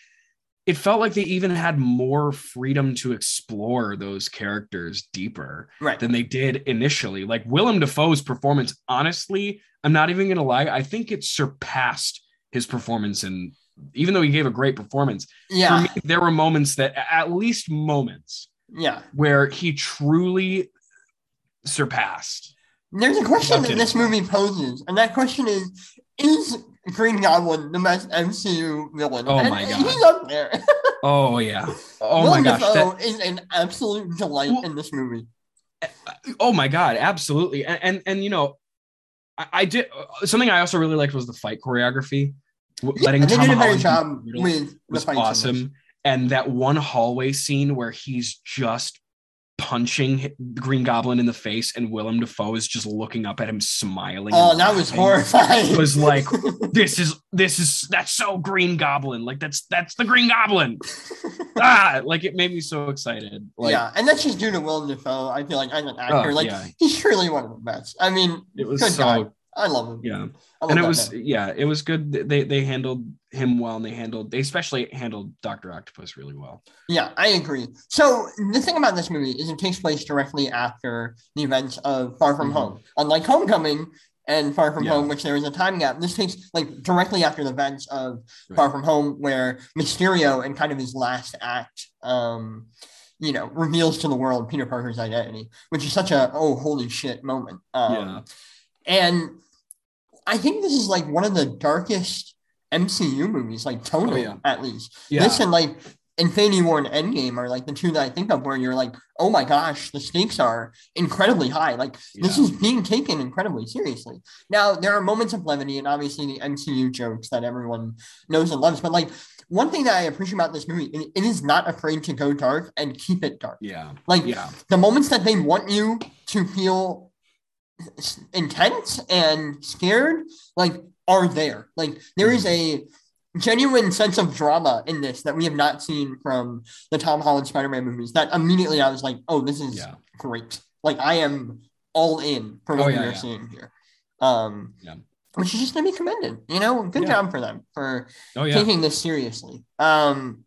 It felt like they even had more freedom to explore those characters deeper Right. than they did initially. Like Willem Dafoe's performance, honestly, I'm not even gonna lie, I think it surpassed his performance in even though he gave a great performance. yeah. For me, there were moments that at least moments yeah. where he truly surpassed. There's a question that this movie poses, and that question is: Is Green Goblin the best MCU villain? Oh And my God. he's up there. Oh yeah. Oh my gosh. That- is an absolute delight Well- in this movie. oh my god, absolutely. And and, and you know, I, I did uh, something I also really liked was the fight choreography. Letting And they Tom did a Holland job with was fights in this. awesome. And that one hallway scene where he's just punching Green Goblin in the face, and Willem Dafoe is just looking up at him, smiling. Oh, that was horrifying. It was like this is this is that's so Green Goblin. Like that's that's the Green Goblin. ah, like it made me so excited. Like yeah, and that's just due to Willem Dafoe. I feel like I'm an actor, Oh, like yeah. he's truly one of the best. I mean, it was good so guy. I love him. yeah. Love and it was man. yeah it was good they they handled him well and they handled they especially handled dr octopus really well Yeah, I agree. So the thing about this movie is it takes place directly after the events of Far From Mhm. Home. Unlike Homecoming and Far From Yeah. Home, which there was a time gap, this takes like directly after the events of Right. Far From Home, where Mysterio and kind of his last act, um, you know, reveals to the world Peter Parker's identity, which is such a oh holy shit moment. Um, Yeah. and I think this is like one of the darkest MCU movies, like tonally Oh, yeah. at least. yeah This and like Infinity War and Endgame are like the two that I think of where you're like, oh my gosh, the stakes are incredibly high. Like this is being taken incredibly seriously. Now there are moments of levity and obviously the MCU jokes that everyone knows and loves, but like one thing that I appreciate about this movie, it, it is not afraid to go dark and keep it dark. yeah Like yeah the moments that they want you to feel intense and scared like are there like there is a genuine sense of drama in this that we have not seen from the tom holland spider-man movies that immediately i was like oh this is yeah great like i am all in for what Oh, yeah, we are yeah. seeing here um Yeah. which is just going to be commended you know good Yeah. job for them for oh yeah taking this seriously. Um,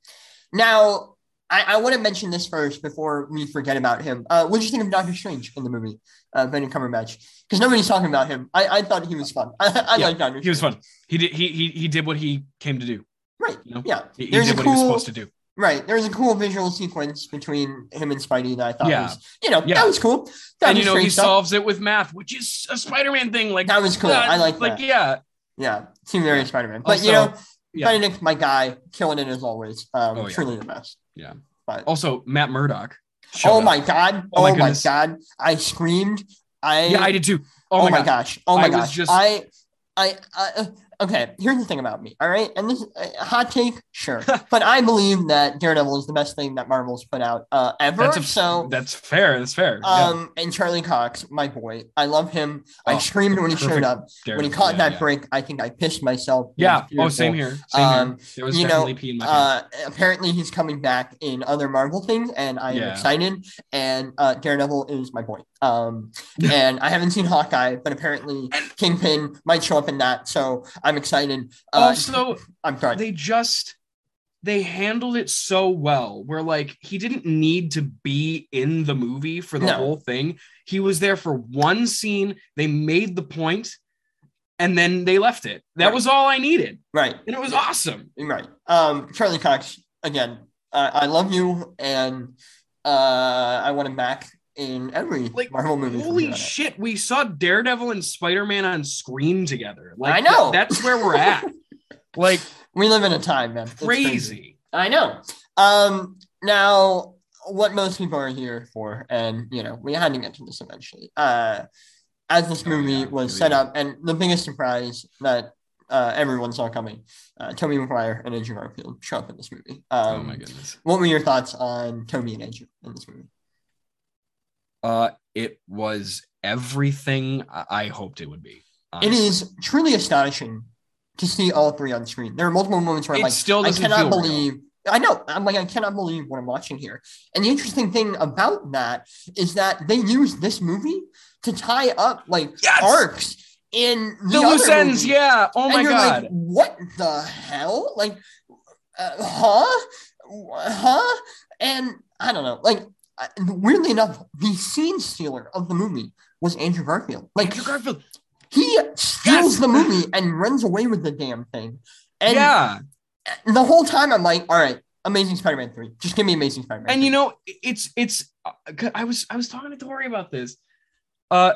now, I, I want to mention this first before we forget about him. Uh, what did you think of Doctor Strange in the movie, uh, Benedict Cumberbatch? Because nobody's talking about him. I, I thought he was fun. I, I Yeah, like Doctor. he was fun he did he, he he did what he came to do Right. you know Yeah. he, he did what he was supposed to do Right. There was a cool visual sequence between him and Spidey that I thought Yeah. was, you know, Yeah. that was cool. Doctor and you know he stuff, solves it with math which is a spider-man thing like That was cool. uh, I like like yeah Yeah. Seemed very. Spider-Man. But, Also, you know, yeah. Benedict, my guy, killing it as always. Um, Oh, yeah. Truly the best. Yeah. But, also matt murdock oh up. my God. Oh my Oh my. God. I screamed. I yeah i did too oh, Oh, my, gosh! Oh my I gosh! just- I, I, I, uh, okay. Here's the thing about me. All right, and this uh, hot take, sure, but I believe that Daredevil is the best thing that Marvel's put out uh, ever. that's a, so, that's fair that's fair yeah. um, and Charlie Cox, my boy, I love him. I Oh, screamed when he showed up. When he caught yeah, that yeah. break, I think I pissed myself. Yeah. Oh, same here. Same Um, here. There was you know, definitely pee in my. Uh, apparently he's coming back in other Marvel things, and I am Yeah. excited. And uh, Daredevil is my boy. Um, and I haven't seen Hawkeye, but apparently Kingpin might show up in that, so I'm excited. Uh, also, I'm sorry. they just they handled it so well. Where like he didn't need to be in the movie for the No. whole thing. He was there for one scene. They made the point, and then they left it. That Right. was all I needed, right, and it was awesome. right. Um, Charlie Cox again. Uh, I love you, and uh, I want him back in every Like, Marvel movie. Holy here on out. shit! We saw Daredevil and Spider Man on screen together. Like I know. that- that's where we're at. like We live in a time, man. It's crazy. I know. Um, now, what most people are here for, and you know, we had to get to this eventually. Uh, as this Oh, movie was set up, and the biggest surprise that uh, everyone saw coming. Uh, Tobey Maguire and Andrew Garfield show up in this movie. Um, oh my goodness. What were your thoughts on Tobey and Andrew in this movie? Uh, it was everything I, hoped it would be. It is truly astonishing to see all three on screen. There are multiple moments where I'm It like, still I cannot feel real. believe. I know. I'm like, I cannot believe what I'm watching here. And the interesting thing about that is that they use this movie to tie up like Yes! arcs in the, The other loose ends, movies. yeah. Oh and my you're god. like, what the hell? Like, uh, huh? Huh? And I don't know. Like, weirdly enough, the scene stealer of the movie was Andrew Garfield. Like, Andrew Garfield. he steals Yes! the movie and runs away with the damn thing. And yeah. the whole time I'm like, all right, Amazing Spider-Man 3. Just give me Amazing Spider-Man. and 3. you know it's it's uh, i was i was talking to tori about this uh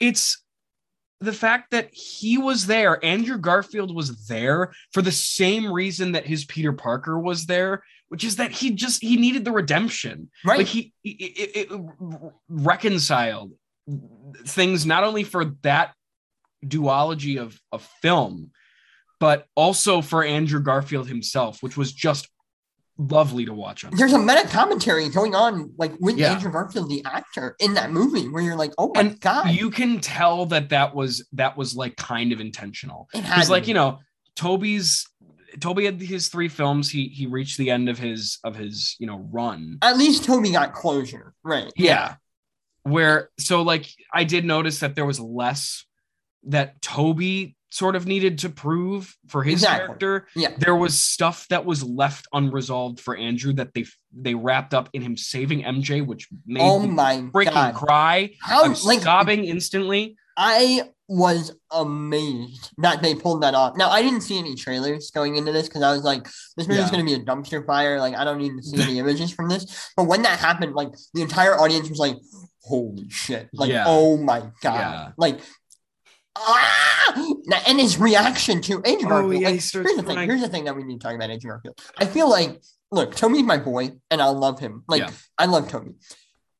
it's the fact that he was there andrew garfield was there for the same reason that his peter parker was there which is that he just he needed the redemption. Right? like he it, it, it reconciled things not only for that duology of of film but also for andrew garfield himself which was just lovely to watch on There's a meta commentary going on, like with Yeah. Andrew Garfield, the actor, in that movie, where you're like, oh my And god, you can tell that that was that was like kind of intentional. It had like you know tobey's tobey had his three films. He he reached the end of his of his you know run. At least Tobey got closure, right? yeah. Where so like i did notice that there was less that tobey sort of needed to prove for his Exactly. character. Yeah. there was stuff that was left unresolved for andrew that they they wrapped up in him saving mj which made Oh me my freaking god, cry. How i'm like sobbing instantly. I was amazed that they pulled that off. Now I didn't see any trailers going into this because I was like, this movie's Yeah. gonna be a dumpster fire. Like I don't need to see any images from this. But when that happened, like the entire audience was like, holy shit! Like Yeah. oh my god! Yeah. Like. Ah! And his reaction to Andrew Oh, Garfield. yeah, like, he here's the thing. Here's the thing that we need to talk about Andrew Garfield. I feel like, look, Tobey's my boy, and I love him. Like, Yeah. I love Tobey.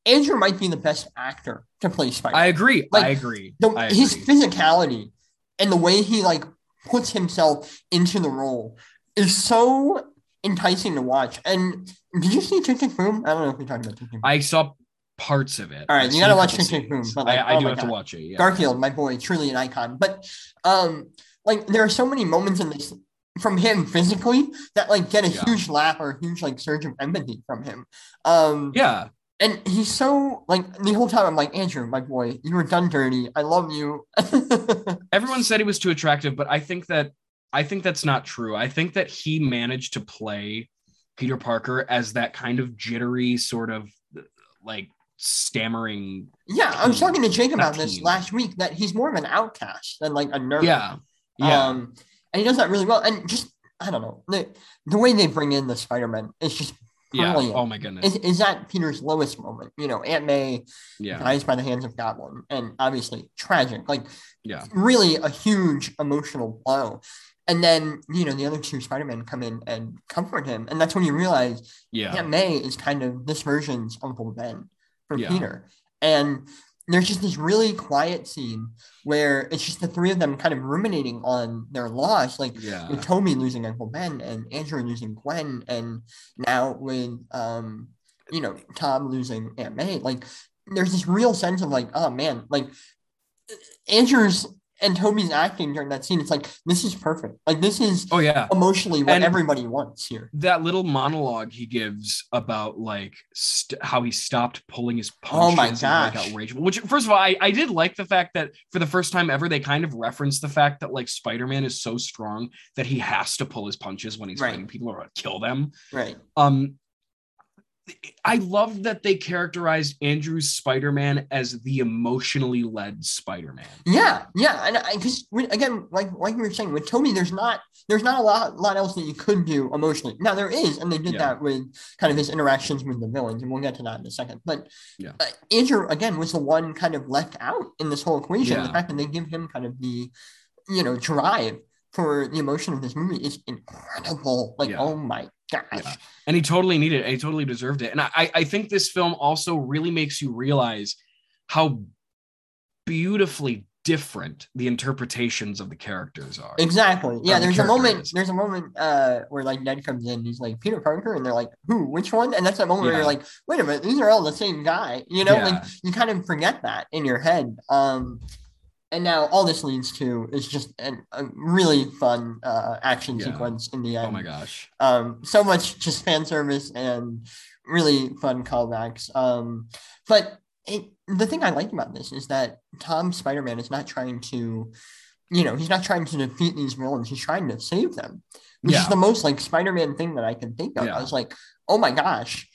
Andrew might be the best actor to play Spider. I agree. Like, I agree. the, I his physicality and the way he like puts himself into the role is so enticing to watch. And did you see Tick Tick Boom? I don't know if we talked about Tick Tick Boom. I saw parts of it. All right, you gotta watch Tick Tick Boom, but, like, I, I oh do have to watch it. Yeah. Garfield, my boy, truly an icon. But um, like there are so many moments in this from him physically that like get a Yeah. huge laugh or a huge like surge of empathy from him. Um, yeah. And he's so like the whole time I'm like Andrew, my boy, you were done dirty. I love you. Everyone said he was too attractive, but I think that I think that's not true. I think that he managed to play Peter Parker as that kind of jittery sort of like stammering. Yeah, I was talking to Jake about this teen. last week that he's more of an outcast than like a nerd. Yeah. Yeah. Um, and he does that really well. And just I don't know the the way they bring in the Spider Man is just yeah. brilliant. Oh my goodness. is, is that Peter's lowest moment. You know, Aunt May Yeah. dies by the hands of Goblin, and obviously tragic. Like Yeah. really a huge emotional blow. And then you know the other two Spider Men come in and comfort him, and that's when you realize Yeah. Aunt May is kind of this version's Uncle Ben for Yeah. Peter. And there's just this really quiet scene where it's just the three of them kind of ruminating on their loss, like Yeah. with Tobey losing Uncle Ben and Andrew losing Gwen, and now with um, you know, Tom losing Aunt May. Like there's this real sense of like, oh man, like Andrew's and Tobey's acting during that scene. It's like this is perfect. Like this is Oh yeah. emotionally what And- everybody wants here. that little monologue he gives about like st- how he stopped pulling his Oh punches my and, like gosh. outrageous which first of all I, I did like the fact that for the first time ever they kind of referenced the fact that like spider-man is so strong that he has to pull his punches when he's Right. fighting people or kill them Right. um I love that they characterized Andrew's Spider-Man as the emotionally led Spider-Man. Yeah, yeah, and I because again, like like we were saying with Tony, there's not there's not a lot lot else that you could do emotionally. Now there is, and they did Yeah. that with kind of his interactions with the villains, and we'll get to that in a second. But Yeah. uh, Andrew again was the one kind of left out in this whole equation. The fact that they give him kind of the you know drive for the emotion of this movie is incredible. Like, Yeah. oh my Yeah. and he totally needed it. He totally deserved it. And I, I think this film also really makes you realize how beautifully different the interpretations of the characters are. Exactly. Yeah, the there's a moment. is. There's a moment uh, where like Ned comes in. He's like Peter Parker, and they're like, "Who? Which one?" And that's that moment where you're like, "Wait a minute, these are all the same guy." You know, like you kind of forget that in your head. Um, and now all this leads to is just an, a really fun uh, action Yeah. sequence in the end. Oh my gosh. Um, so much just fan service and really fun callbacks. Um, but it, the thing I like about this is that Tom Spider Man is not trying to, you know, he's not trying to defeat these villains. He's trying to save them, which is the most like Spider Man thing that I can think of. Yeah. I was like, oh my gosh,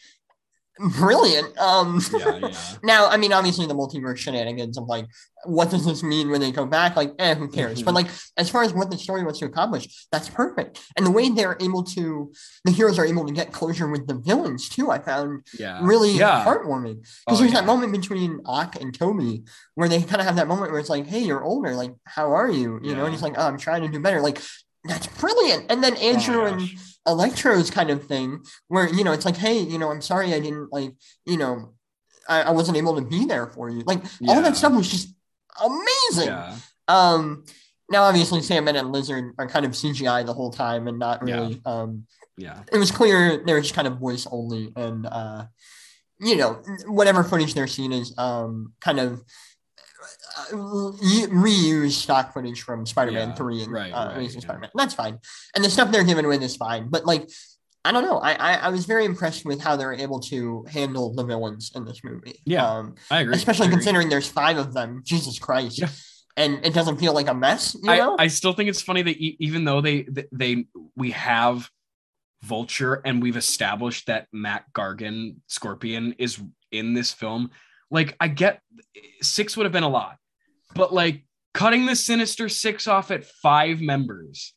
brilliant. Um, Yeah, yeah. now, I mean, obviously the multiverse shenanigans of like, what does this mean when they come back? Like, eh, who cares? Mhm. But like, as far as what the story wants to accomplish, that's perfect. And the way they're able to, the heroes are able to get closure with the villains too, I found Yeah. really yeah. heartwarming. Because Oh, there's yeah. that moment between Ock and Tobey where they kind of have that moment where it's like, hey, you're older. Like, how are you? You know, and he's like, oh, I'm trying to do better. Like, that's brilliant. And then Oh Andrew and gosh. Electro's kind of thing where you know it's like hey you know I'm sorry I didn't like you know I, I wasn't able to be there for you like all that stuff was just amazing Yeah. um now obviously Sandman and Lizard are kind of CGI the whole time and not Yeah. really um Yeah. it was clear they were just kind of voice only and uh you know whatever footage they're seeing is um kind of reuse stock footage from Spider-Man Yeah, 3 and right, uh, right, Amazing yeah. Spider-Man. That's fine. And the stuff they're giving with is fine. But like I don't know. I, I I was very impressed with how they're able to handle the villains in this movie. Yeah, Um, I agree. especially I agree. considering there's five of them. Jesus Christ. Yeah. And it doesn't feel like a mess, you I, know? I still think it's funny that even though they they- they we have Vulture and we've established that Mac Gargan Scorpion is in this film, like I get six would have been a lot, but like cutting the Sinister Six off at five members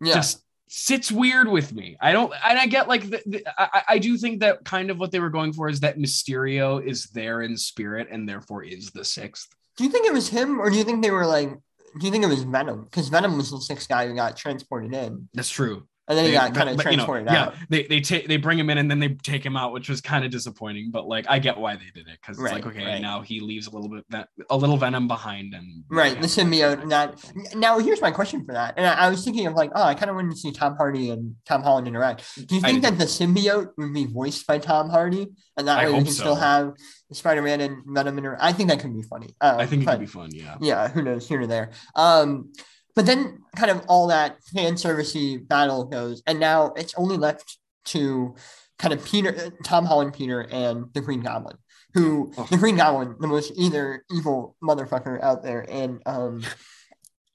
yeah. just sits weird with me. I don't, and I get like the, the, I, I do think that kind of what they were going for is that Mysterio is there in spirit and therefore is the sixth. do you think it was him or do you think they were like do you think it was Venom? Because Venom was the sixth guy who got transported in. That's true. And then he They- got kind of but, you know, transported yeah, they they take they bring him in and then they take him out, which was kind of disappointing. But like, I get why they did it because it's like, okay, right. now he leaves a little bit a little venom behind, and Right, the symbiote. Not now. Here's my question for that, and I, I was thinking of like, oh, I kind of wanted to see Tom Hardy and Tom Holland interact. Do you think did that the symbiote would be voiced by Tom Hardy, and that I way we can still have Spider-Man and Venom interact? I think that could be funny. Um, I think it could be fun. Yeah, yeah, who knows here or there. Um, but then kind of all that fan servicey battle goes, and now it's only left to kind of Peter, Tom Holland, Peter, and the Green Goblin. Who Oh. the Green Goblin, the most either evil motherfucker out there, and um,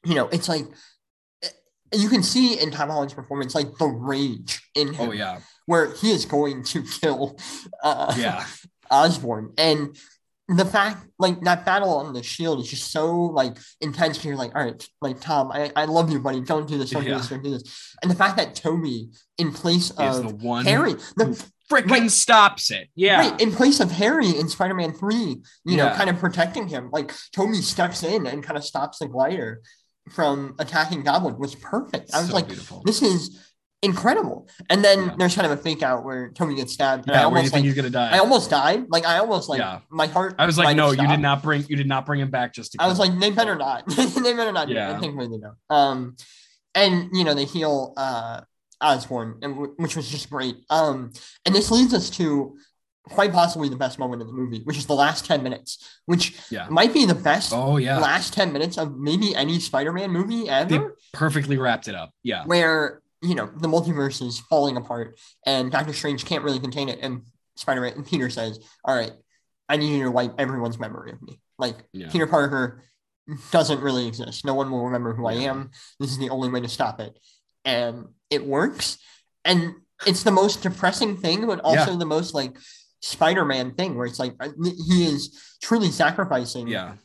you know, it's like eh, you can see in Tom Holland's performance like the rage in him, oh yeah, where he is going to kill uh, yeah, Osborn. And the fact, like, that battle on the shield is just so, like, intense. You're like, all right, like, Tom, I, I love you, buddy. Don't do this, don't do this, don't do this. And the fact that Tobey, in place is the of one Harry, the, freaking Right. stops it. Yeah, right, in place of Harry in Spider Man 3, you know, kind of protecting him, like, Tobey steps in and kind of stops the glider from attacking Goblin was perfect. I was So like, beautiful. this is incredible. And then Yeah. there's kind of a fake out where Tony gets stabbed. I yeah, where you almost think like, he's gonna die? I almost died. Like I almost like Yeah. my heart. I was like, no, you did not bring you did not bring him back just to. I was kill like, they better not. they better not. do Yeah. that. Thankfully they don't. Um, and you know they heal uh Osborn, and w- which was just great. Um, and this leads us to quite possibly the best moment in the movie, which is the last ten minutes, which yeah. might be the best Oh yeah, last ten minutes of maybe any Spider-Man movie ever. they perfectly wrapped it up. Yeah, where you know the multiverse is falling apart and Doctor Strange can't really contain it, and Spider-Man and Peter says, "All right, I need you to wipe everyone's memory of me. Like Yeah. Peter Parker doesn't really exist. No one will remember who I am. This is the only way to stop it, and it works. And it's the most depressing thing, but also the most like Spider-Man thing, where it's like uh, he is truly sacrificing yeah,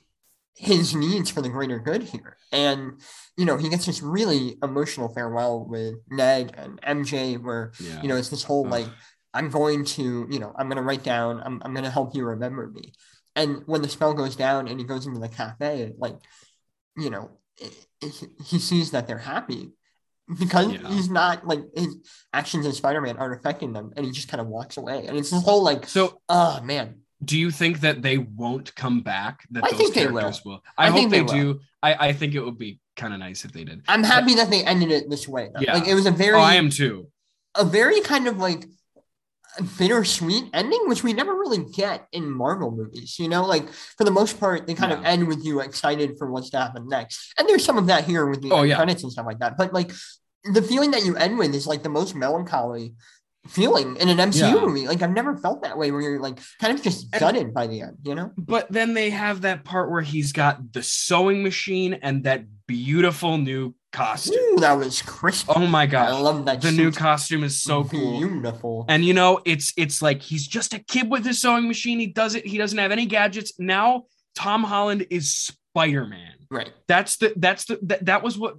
his mm-hmm. needs for the greater good here. And, you know, he gets this really emotional farewell with Ned and MJ, where, yeah. you know, it's this whole like, I'm going to, you know, I'm going to write down, I'm, I'm going to help you remember me. And when the spell goes down and he goes into the cafe, like, you know, it, it, he sees that they're happy because Yeah. he's not like his actions as Spider Man aren't affecting them. And he just kind of walks away. And it's this whole like, so oh man, do you think that they won't come back? That I those think they characters will. I I, hope they, they do. I, I think it would be kind of nice if they did. I'm happy that they ended it this way. though. Yeah. Like it was a very, Oh, I am too. a very kind of like bittersweet ending, which we never really get in Marvel movies. You know, like for the most part, they kind of end with you excited for what's to happen next. And there's some of that here with the Oh, yeah. credits and stuff like that. But like the feeling that you end with is like the most melancholy feeling in an MCU Yeah. movie. Like I've never felt that way where you're like kind of just And- gutted by the end, you know? But then they have that part where he's got the sewing machine and that beautiful new costume. Ooh, that was crisp. Oh my god. I love that. The new costume is so cool. Beautiful. And you know, it's it's like he's just a kid with his sewing machine. He does it, he doesn't have any gadgets. Now Tom Holland is Spider-Man. right. That's the that's the that, that was what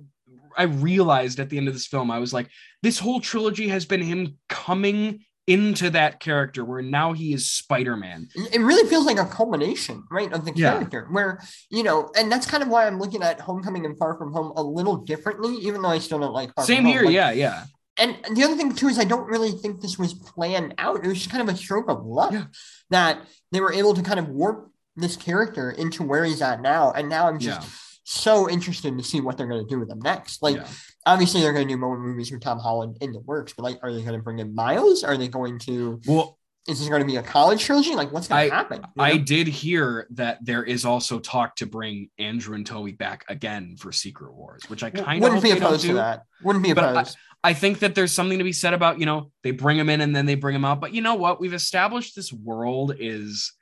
I realized at the end of this film. I was like, this whole trilogy has been him coming into that character where now he is Spider-Man. it really feels like a culmination, right, of the Yeah. character. Where you know, and that's kind of why I'm looking at Homecoming and Far From Home a little differently, even though I still don't like Far Same here, Like, yeah, yeah. And the other thing too is I don't really think this was planned out. It was just kind of a stroke of luck Yeah. that they were able to kind of warp this character into where he's at now. And now I'm just Yeah. So interested to see what they're going to do with them next. Like, yeah. obviously, they're going to do more movies with Tom Holland in the works, but like, are they going to bring in Miles? Are they going to? Well, Is this going to be a college trilogy? Like, what's going I- to happen? you I did hear that there is also talk to bring Andrew and Tobey back again for Secret Wars, which I kind of wouldn't be opposed to that. Wouldn't be But I- opposed. I think that there's something to be said about, you know, they bring them in and then they bring them out. But you know what? We've established this world is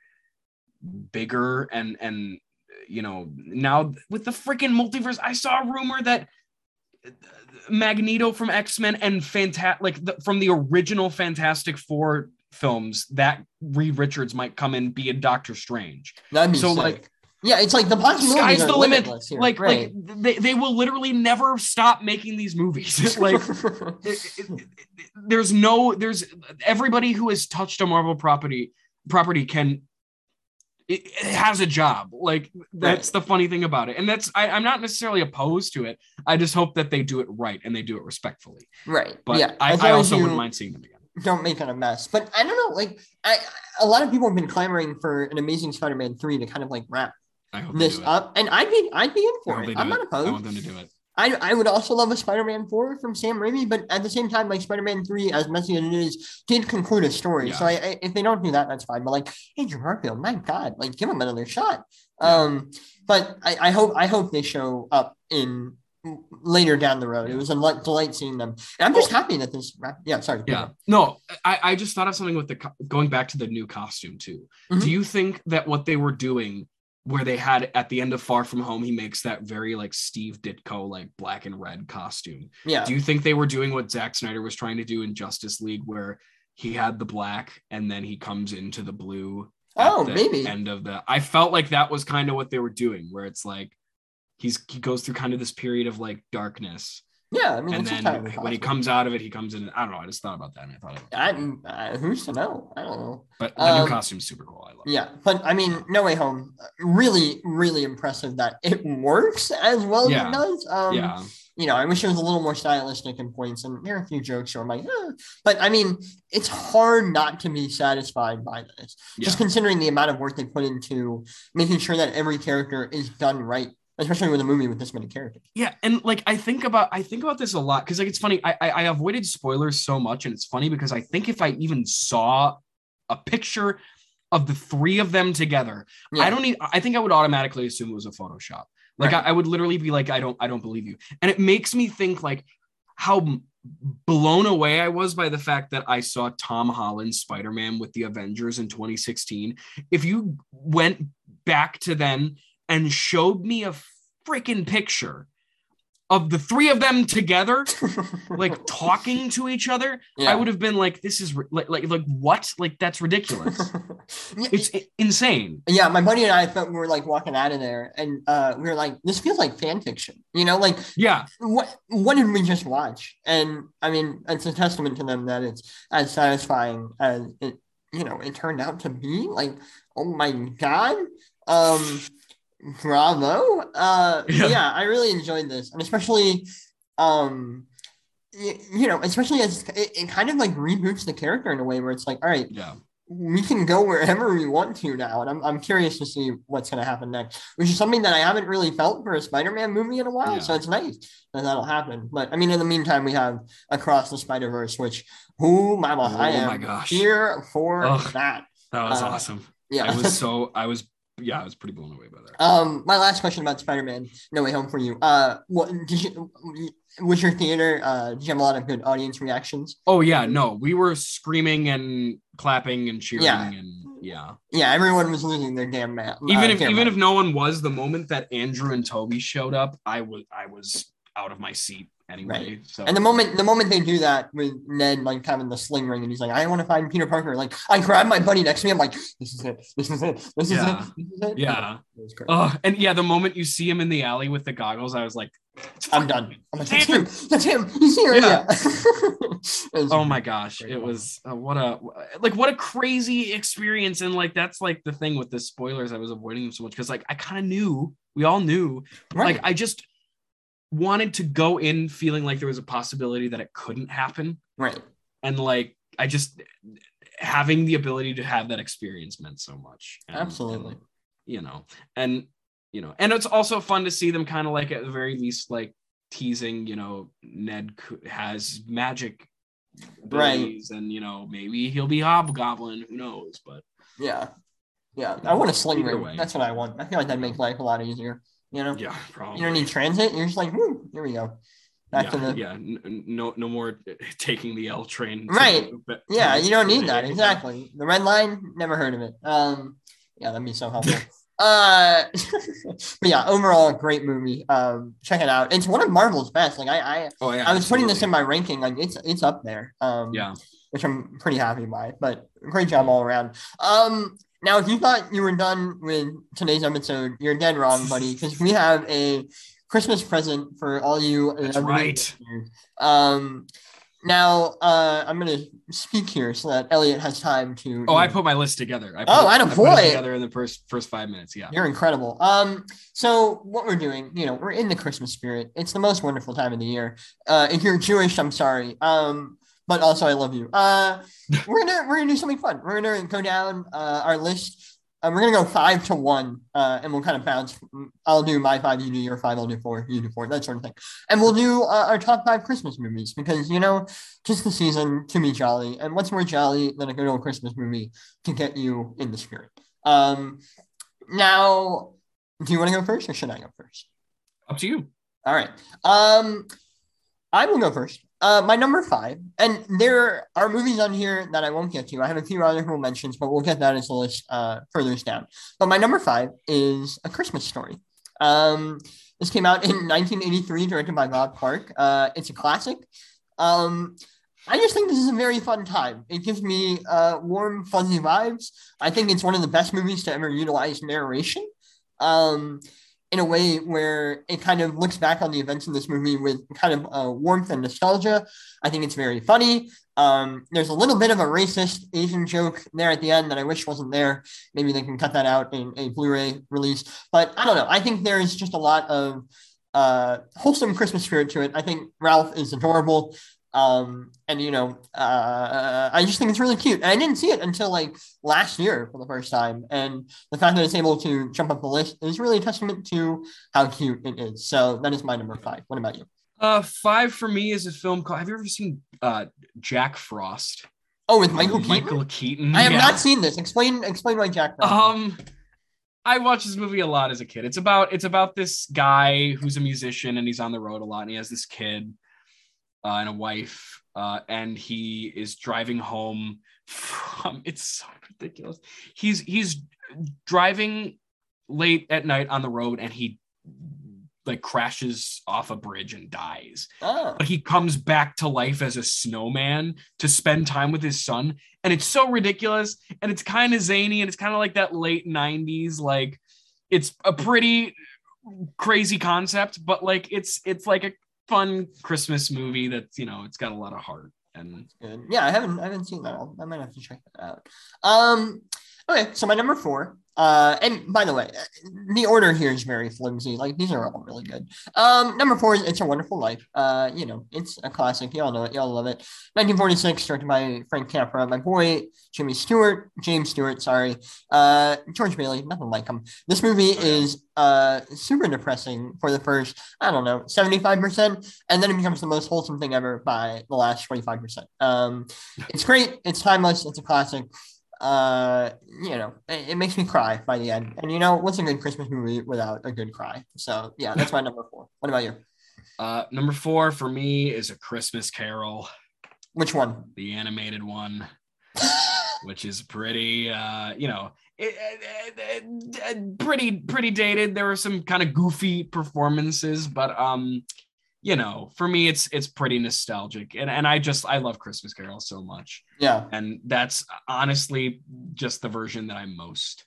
bigger and and you know, now with the freaking multiverse, I saw a rumor that Magneto from X-Men and Fantastic like the, from the original Fantastic Four films that Reed Richards might come and be a Doctor Strange. That'd be so, sick. like, yeah, it's like the Sky's the limit. Like right. like they, they will literally never stop making these movies. like it- it- it- there's no there's everybody who has touched a marvel property property can it, it has a job like that's the funny thing about it and that's I, i'm not necessarily opposed to it i just hope that they do it right and they do it respectfully right. but yeah, I, I also wouldn't mind seeing them again Don't make it a mess. But I don't know. Like, I, a lot of people have been clamoring for an Amazing Spider-Man three to kind of like wrap i hope this they do it. up, and I'd be I'd be in for it. I'm not it. i want them to do it I, I would also love a Spider-Man 4 from Sam Raimi, but at the same time, like Spider-Man 3, as messy as it is, did conclude a story. Yeah. So I, I, if they don't do that, that's fine. But like Andrew Garfield, my God, like give him another shot. Yeah. Um, but I, I hope I hope they show up in later down the road. It was a delight seeing them. And I'm just happy that this yeah, sorry. yeah no I, I just thought of something with the going back to the new costume too Mhm. do you think that what they were doing where they had at the end of far from home he makes that very like steve ditko like black and red costume Yeah. do you think they were doing what Zack Snyder was trying to do in Justice League, where he had the black and then he comes into the blue? at Oh, the maybe. End of the. I felt like that was kind of what they were doing, where it's like he's he goes through kind of this period of like darkness, yeah, I mean, and then when he comes out of it, he comes in. I don't know. I just thought about that, and I thought, it, I, uh, who's to know? I don't know. but the Um, new costume's super cool. I love. it. Yeah, but I mean, No Way Home, really, really impressive that it works as well as Yeah. it does. Um, yeah, You know, I wish it was a little more stylistic in points, and there are a few jokes where I'm like, eh. but I mean, it's hard not to be satisfied by this, just considering the amount of work they put into making sure that every character is done right, especially with a movie with this many characters. yeah, and like I think about I think about this a lot because like it's funny. I, I I avoided spoilers so much, and it's funny because I think if I even saw a picture of the three of them together, Yeah. I don't need. I think I would automatically assume it was a Photoshop. Like Right. I, I would literally be like, I don't, I don't believe you. And it makes me think like how blown away I was by the fact that I saw Tom Holland Spider Man with the Avengers in 2016. If you went back to then and showed me a freaking picture of the three of them together, like talking to each other, yeah. I would have been like, this is like, like, like what? Like that's ridiculous. Yeah, it's i- insane. Yeah, my buddy and I thought we were like walking out of there, and uh, we were like, "This feels like fan fiction," you know, like Yeah. what what did we just watch? And I mean, it's a testament to them that it's as satisfying as it, you know, it turned out to be. Like, oh my god, um, bravo! Uh, Yeah. yeah. I really enjoyed this, and especially, um, y- you know, especially as it, it kind of like reboots the character in a way where it's like, all right, Yeah. we can go wherever we want to now, and I'm I'm curious to see what's going to happen next, which is something that I haven't really felt for a Spider-Man movie in a while. Yeah. So it's nice that that'll happen. But I mean, in the meantime, we have Across the Spider Verse, which who mama, I Oh am my gosh. here for Ugh. that. That was Uh, awesome. Yeah. I was so I was yeah, I was pretty blown away by that. Um, my last question about Spider-Man: No Way Home for you. Uh, what did you? Was your theater? Uh, did you have a lot of good audience reactions? Oh yeah, no, we were screaming and clapping and cheering Yeah. and yeah. Yeah, everyone was losing their damn man. Even uh, if even if no one was, the moment that Andrew and Tobey showed up, I was I was out of my seat anyway. So And the moment the moment they do that with Ned like having the sling ring and he's like, I want to find Peter Parker. Like I grab my buddy next to me. I'm like, this is it. This is it. This is Yeah. it. This is it. Yeah. Oh, and yeah, the moment you see him in the alley with the goggles, I was like, I'm done. I'm like, that's him. That's him. He's here. Yeah. Yeah. Oh my gosh, it was uh, what a like what a crazy experience, and like that's like the thing with the spoilers. I was avoiding them so much because like I kind of knew, we all knew, right. like I just wanted to go in feeling like there was a possibility that it couldn't happen, right. and like I just having the ability to have that experience meant so much. And- Absolutely. and, you know, and you know, and it's also fun to see them kind of like at the very least like teasing, you know, Ned has magic Right. and you know maybe he'll be hobgoblin who knows but Yeah. Yeah. I want a sling ring. way. That's what I want. I feel like that'd make life a lot easier. You know? yeah probably You don't need transit. You're just like, whoo, here we go. Back yeah, to the yeah no no more taking the l train Right. Yeah, you don't need that. Exactly. The red line, never heard of it. Um, yeah, that'd be so helpful. uh, but yeah, overall, a great movie. Um, check it out. It's one of Marvel's best. Like I, I, oh yeah I was putting this in my ranking. Like it's, it's up there. Um, yeah which I'm pretty happy by. But great job all around. Um, now if you thought you were done with today's episode, you're dead wrong, buddy, because we have a Christmas present for all you. That's right. Um, now uh, I'm gonna speak here so that Elliott has time to. oh i put my list together I put, Oh, I put it together in the first first five minutes yeah You're incredible. Um, so what we're doing, you know, we're in the Christmas spirit. It's the most wonderful time of the year. Uh, if you're Jewish, I'm sorry. Um, but also I love you. Uh, we're gonna we're gonna do something fun. We're gonna go down uh, our list. Uh, we're gonna go five to one, uh, and we'll kind of bounce. I'll do my five, you do your five, I'll do four, you do four, that sort of thing. And we'll do uh, our top five Christmas movies because you know, just the season to be jolly. And what's more jolly than a good old Christmas movie to get you in the spirit? Um, now, do you want to go first or should I go first? up to you All right. Um, I will go first. Uh, my number five, and there are movies on here that I won't get to. I have a few honorable mentions, but we'll get that as a list uh, further down. But my number five is A Christmas Story. Um, this came out in 1983, directed by Bob Clark. Uh, it's a classic. Um, I just think this is a very fun time. It gives me uh, warm, fuzzy vibes. I think it's one of the best movies to ever utilize narration. Um, in a way where it kind of looks back on the events in this movie with kind of uh, warmth and nostalgia. I think it's very funny. Um, there's a little bit of a racist Asian joke there at the end that I wish wasn't there. Maybe they can cut that out in a Blu-ray release. But I don't know. I think there's just a lot of uh, wholesome Christmas spirit to it. I think Ralph is adorable. Um, and you know, uh, I just think it's really cute. And I didn't see it until like last year for the first time. And the fact that it's able to jump up the list is really a testament to how cute it is. So that is my number five. What about you? uh five for me is a film called have you ever seen uh jack frost Oh, with Michael Keaton. michael keaton I have Yeah. not seen this. Explain explain why Jack. Frost. Um, I watched this movie a lot as a kid. It's about it's about this guy who's a musician and he's on the road a lot, and he has this kid uh, and a wife, uh, and he is driving home from. It's so ridiculous. He's he's driving late at night on the road, and he like crashes off a bridge and dies oh, but he comes back to life as a snowman to spend time with his son and it's so ridiculous and it's kind of zany and it's kind of like that late 90s like it's a pretty crazy concept but like it's it's like a fun christmas movie that's you know it's got a lot of heart and. Yeah, I haven't I haven't seen that. I might have to check that out. Um. Okay, so my number four. Uh, and by the way, the order here is very flimsy. Like these are all really good. Um, number four is It's a Wonderful Life. Uh, you know, it's a classic. Y'all know it. Y'all love it. 1946, directed by Frank Capra. My boy Jimmy Stewart, James Stewart. Sorry, uh, George Bailey. Nothing like him. This movie is uh super depressing for the first I don't know 75 percent, and then it becomes the most wholesome thing ever by the last 25 percent. Um, it's great. It's timeless. It's a classic uh, you know, it, it, makes me cry by the end. And you know, what's a good Christmas movie without a good cry? So yeah, that's my number four. What about you? Uh, number four for me is a Christmas Carol. Which one? The animated one, which is pretty, uh, you know, it, it, pretty pretty dated. There were some kind of goofy performances, but um, you know, for me, it's it's pretty nostalgic, and and I just I love Christmas Carol so much. Yeah, and that's honestly just the version that I'm most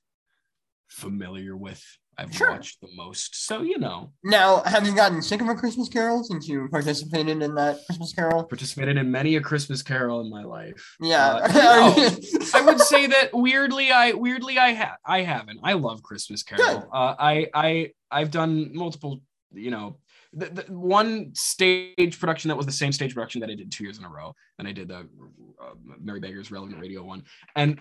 familiar with. I've sure. watched the most, so you know. Now, have you gotten sick of a Christmas Carol since you participated in that Christmas Carol? Participated in many a Christmas Carol in my life. Yeah, uh, no, I would say that weirdly, I weirdly I have I haven't. I love Christmas Carol. Uh, I I I've done multiple, you know, the, the, one stage production that was the same stage production that I did two years in a row. And I did the uh, Mary Baker's Relevant Radio one, and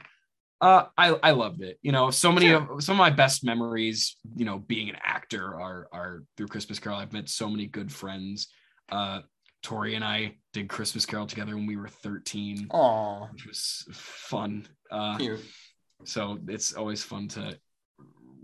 uh, I I loved it. You know, so many sure. of some of my best memories, you know, being an actor are are through Christmas Carol. I've met so many good friends. Uh, Tori and I did Christmas Carol together when we were 13. Aww. Which was fun. Uh, Cute. So it's always fun to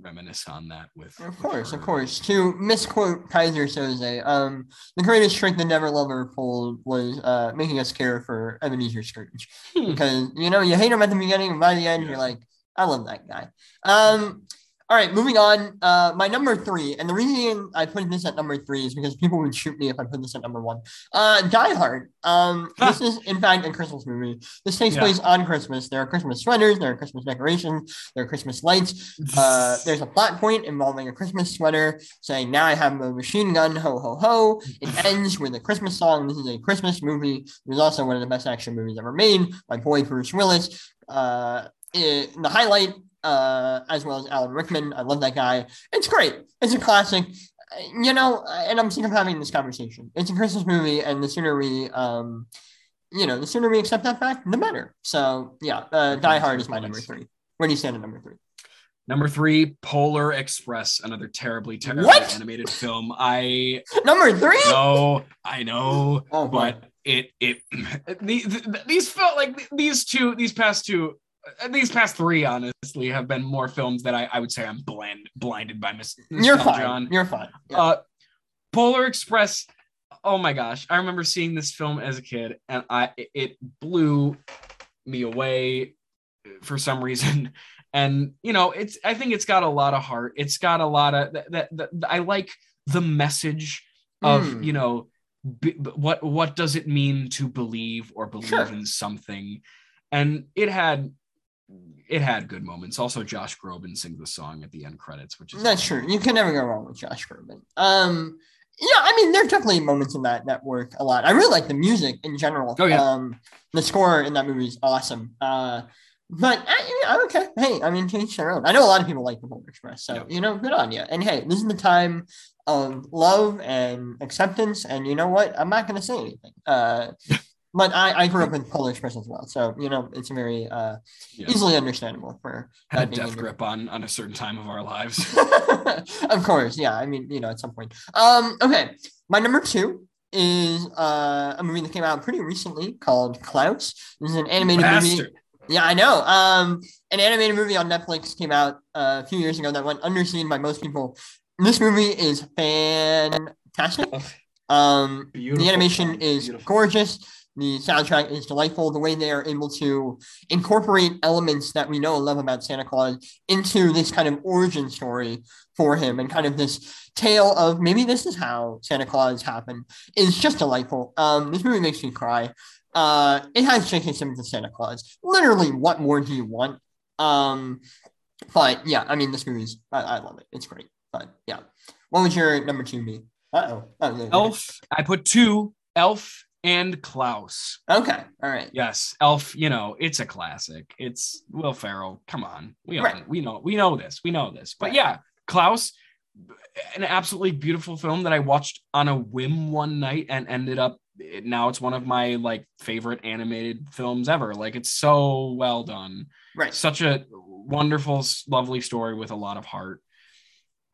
reminisce on that with. Of course, of course. To misquote Keyser Söze, um, the greatest trick the Never Lover pulled was uh, making us care for Ebenezer Scrooge hmm. because you know you hate him at the beginning, and by the end yeah. you're like, I love that guy. Um, all right, moving on. Uh, my number three, and the reason I put this at number three is because people would shoot me if I put this at number one. Uh, Die Hard. Um, this is in fact a Christmas movie. This takes yeah. place on Christmas. There are Christmas sweaters. There are Christmas decorations. There are Christmas lights. Uh, there's a plot point involving a Christmas sweater saying, "Now I have a machine gun." Ho ho ho! It ends with a Christmas song. This is a Christmas movie. It was also one of the best action movies ever made. by boy Bruce Willis. Uh, it, the highlight uh, as well as Alan Rickman. I love that guy. It's great. It's a classic. You know, and I'm sick of having this conversation. It's a Christmas movie, and the sooner we, um, you know, the sooner we accept that fact, the better. So yeah, uh, Die Hard is my number three. Where do you stand at number three? Number three, Polar Express, another terribly, terribly what? animated film. I number three. No, I know, oh, but it it these these felt like these two these past two uh, these past three honestly have been more films that I, I would say I'm blind blinded by mis- You're fine. On. You're fine. Yeah. Uh, Polar Express. Oh my gosh, I remember seeing this film as a kid, and I it blew me away for some reason. And you know, it's I think it's got a lot of heart. It's got a lot of that. that, that I like the message of mm. you know b- what what does it mean to believe or believe sure. in something and it had it had good moments. Also, Josh Groban sings the song at the end credits, which is that's true. You can never go wrong with Josh Groban. Um, yeah, I mean, there's definitely moments in that that work a lot. I really like the music in general. Oh yeah. Um, the score in that movie is awesome. Uh, but I, I'm okay. Hey, I mean, each their own. I know a lot of people like the Polar Express, so yep. you know, good on you. And hey, this is the time of love and acceptance. And you know what? I'm not going to say anything. Uh, but I, I grew up in Polar Express as well, so you know it's very uh, yeah. easily understandable for had a death grip on on a certain time of our lives. of course, yeah. I mean, you know, at some point. Um, okay, my number two is uh, a movie that came out pretty recently called Klaus. This is an animated Bastard. movie. Yeah, I know. Um, an animated movie on Netflix came out uh, a few years ago that went underseen by most people. This movie is fantastic. Um, beautiful. the animation is beautiful. gorgeous. The soundtrack is delightful. The way they are able to incorporate elements that we know and love about Santa Claus into this kind of origin story for him and kind of this tale of maybe this is how Santa Claus happened is just delightful. Um, this movie makes me cry. Uh, it has J.K. Simmons and Santa Claus. Literally, what more do you want? Um, but yeah, I mean, this movie's I, I love it. It's great. But yeah, what would your number two be? Uh oh. Elf. I put two. Elf and Klaus. Okay, all right. Yes, Elf. You know, it's a classic. It's Will Ferrell. Come on, we Right. we know we know this. We know this. But Right. yeah, Klaus, an absolutely beautiful film that I watched on a whim one night and ended up. it- Now it's one of my like favorite animated films ever. Like it's so well done. Right. Such a wonderful, lovely story with a lot of heart.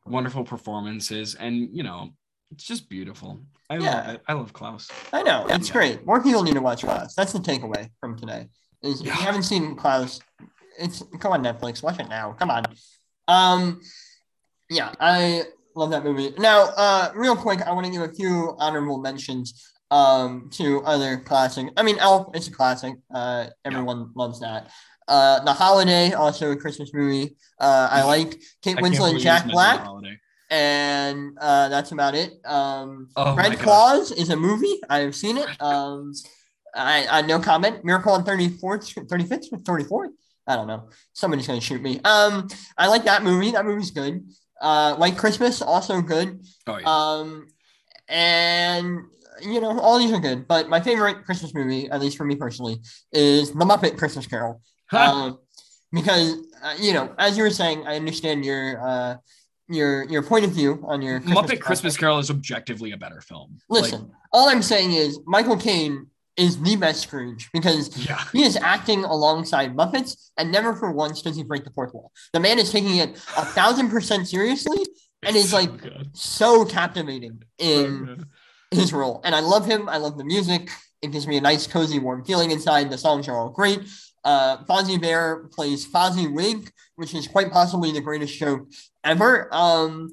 Wonderful performances, and you know, it's just beautiful. I Yeah. love it. I love Klaus. I know it's Yeah. great. More people need to watch Klaus. That's the takeaway from today. Is if Yeah. you haven't seen Klaus, it's go on Netflix. Watch it now. Come on. Um, yeah, I love that movie. Now, uh, real quick, I want to give a few honorable mentions um to other classic. I mean, Elf is a classic. Uh, everyone loves that. Uh, The Holiday, also a Christmas movie. Uh, I like Kate I Winslet and Jack mentioned Black Holiday. And uh, that's about it. Um, Oh Red Claws is a movie. I've seen it. Um, I, I no comment. Miracle on 34th, 35th, 34th. I don't know. Somebody's gonna shoot me. Um, I like that movie. That movie's good. Uh, White Christmas also good. Oh yeah. Um, and you know all these are good. But my favorite Christmas movie, at least for me personally, is The Muppet Christmas Carol. um, because uh, you know, as you were saying, I understand your uh, your your point of view on your Muppet Christmas Carol is objectively a better film. Listen, all I'm saying is Michael Caine is the best Scrooge because yeah. he is acting alongside Muppets, and never for once does he break the fourth wall. The man is taking it a thousand percent seriously and It's is so like good. so captivating in good. his role. And I love him. I love the music. It gives me a nice, cozy, warm feeling inside. The songs are all great. Uh, Fozzie Bear plays Fozziwig, which is quite possibly the greatest joke ever. Um,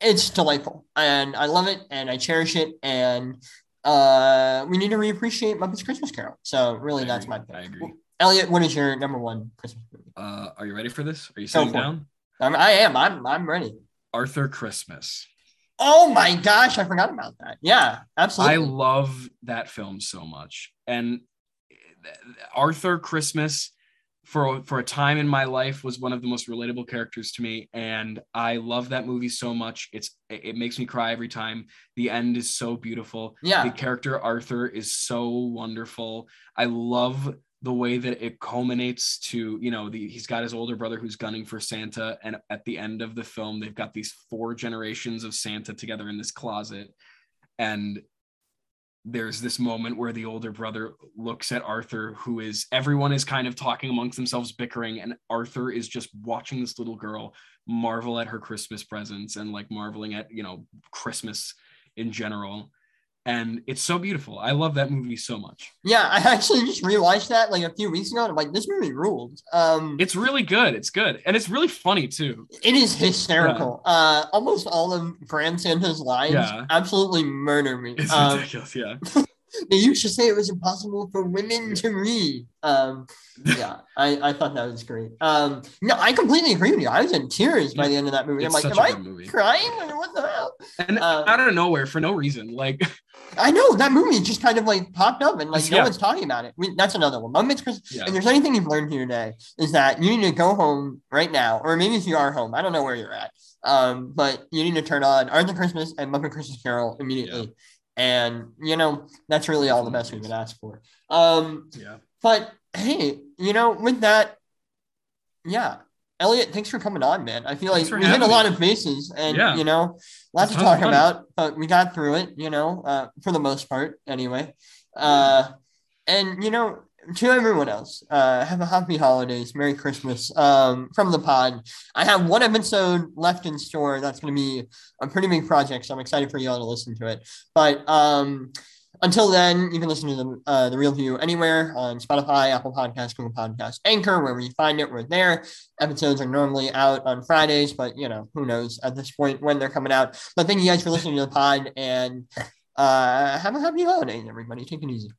it's delightful, and I love it, and I cherish it, and uh, we need to reappreciate Muppets Christmas Carol. So really, I that's agree. my I pick. agree. Elliott, what is your number one Christmas movie? Uh, are you ready for this? Are you sitting down? Um, I am. I'm. I'm ready. Arthur Christmas. Oh my gosh, I forgot about that. Yeah, absolutely. I love that film so much. And Arthur Christmas for for a time in my life was one of the most relatable characters to me and I love that movie so much. It's it makes me cry every time. The end is so beautiful. yeah. The character Arthur is so wonderful. I love the way that it culminates to, you know, the, he's got his older brother who's gunning for Santa. And at the end of the film, they've got these four generations of Santa together in this closet. And there's this moment where the older brother looks at Arthur, who is everyone is kind of talking amongst themselves, bickering, and Arthur is just watching this little girl marvel at her Christmas presents and like marveling at, you know, Christmas in general. And it's so beautiful. I love that movie so much. Yeah, I actually just rewatched that like a few weeks ago, and I'm like, this movie ruled. Um, It's really good. It's good. And it's really funny too. it is hysterical. Uh, almost all of Grand Santa's lines Yeah. absolutely murder me. It's Um, ridiculous. Yeah. they used to say it was impossible for women to read. Um, yeah, I, I thought that was great. Um, no, I completely agree with you. I was in tears by the end of that movie. It's I'm like, am a I good movie. crying? Like, what the hell? And Uh, out of nowhere for no reason. Like I know that movie just kind of like popped up and like no Yeah. one's talking about it. We, that's another one. Muppets Christmas. Yeah. If there's anything you've learned here today, is that you need to go home right now, or maybe if you are home, I don't know where you're at, um, but you need to turn on Arthur Christmas and Muppet Christmas Carol immediately. And you know that's really all the best we could ask for. Um, yeah. but hey, you know, with that, yeah. Elliott, thanks for coming on, man. I feel like Thanks for we hit a lot me. of bases and Yeah. you know, lots to talk about, but we got through it, you know, uh, for the most part anyway. Uh, and you know, to everyone else, uh, have a happy holidays, Merry Christmas. Um, from the pod, I have one episode left in store. That's going to be a pretty big project, so I'm excited for y'all to listen to it. But um, until then, you can listen to the uh, the Real View anywhere on Spotify, Apple Podcasts, Google Podcasts, Anchor, wherever you find it. We're there. Episodes are normally out on Fridays, but you know who knows at this point when they're coming out. But thank you guys for listening to the pod, and uh, have a happy holidays, everybody. Take it easy.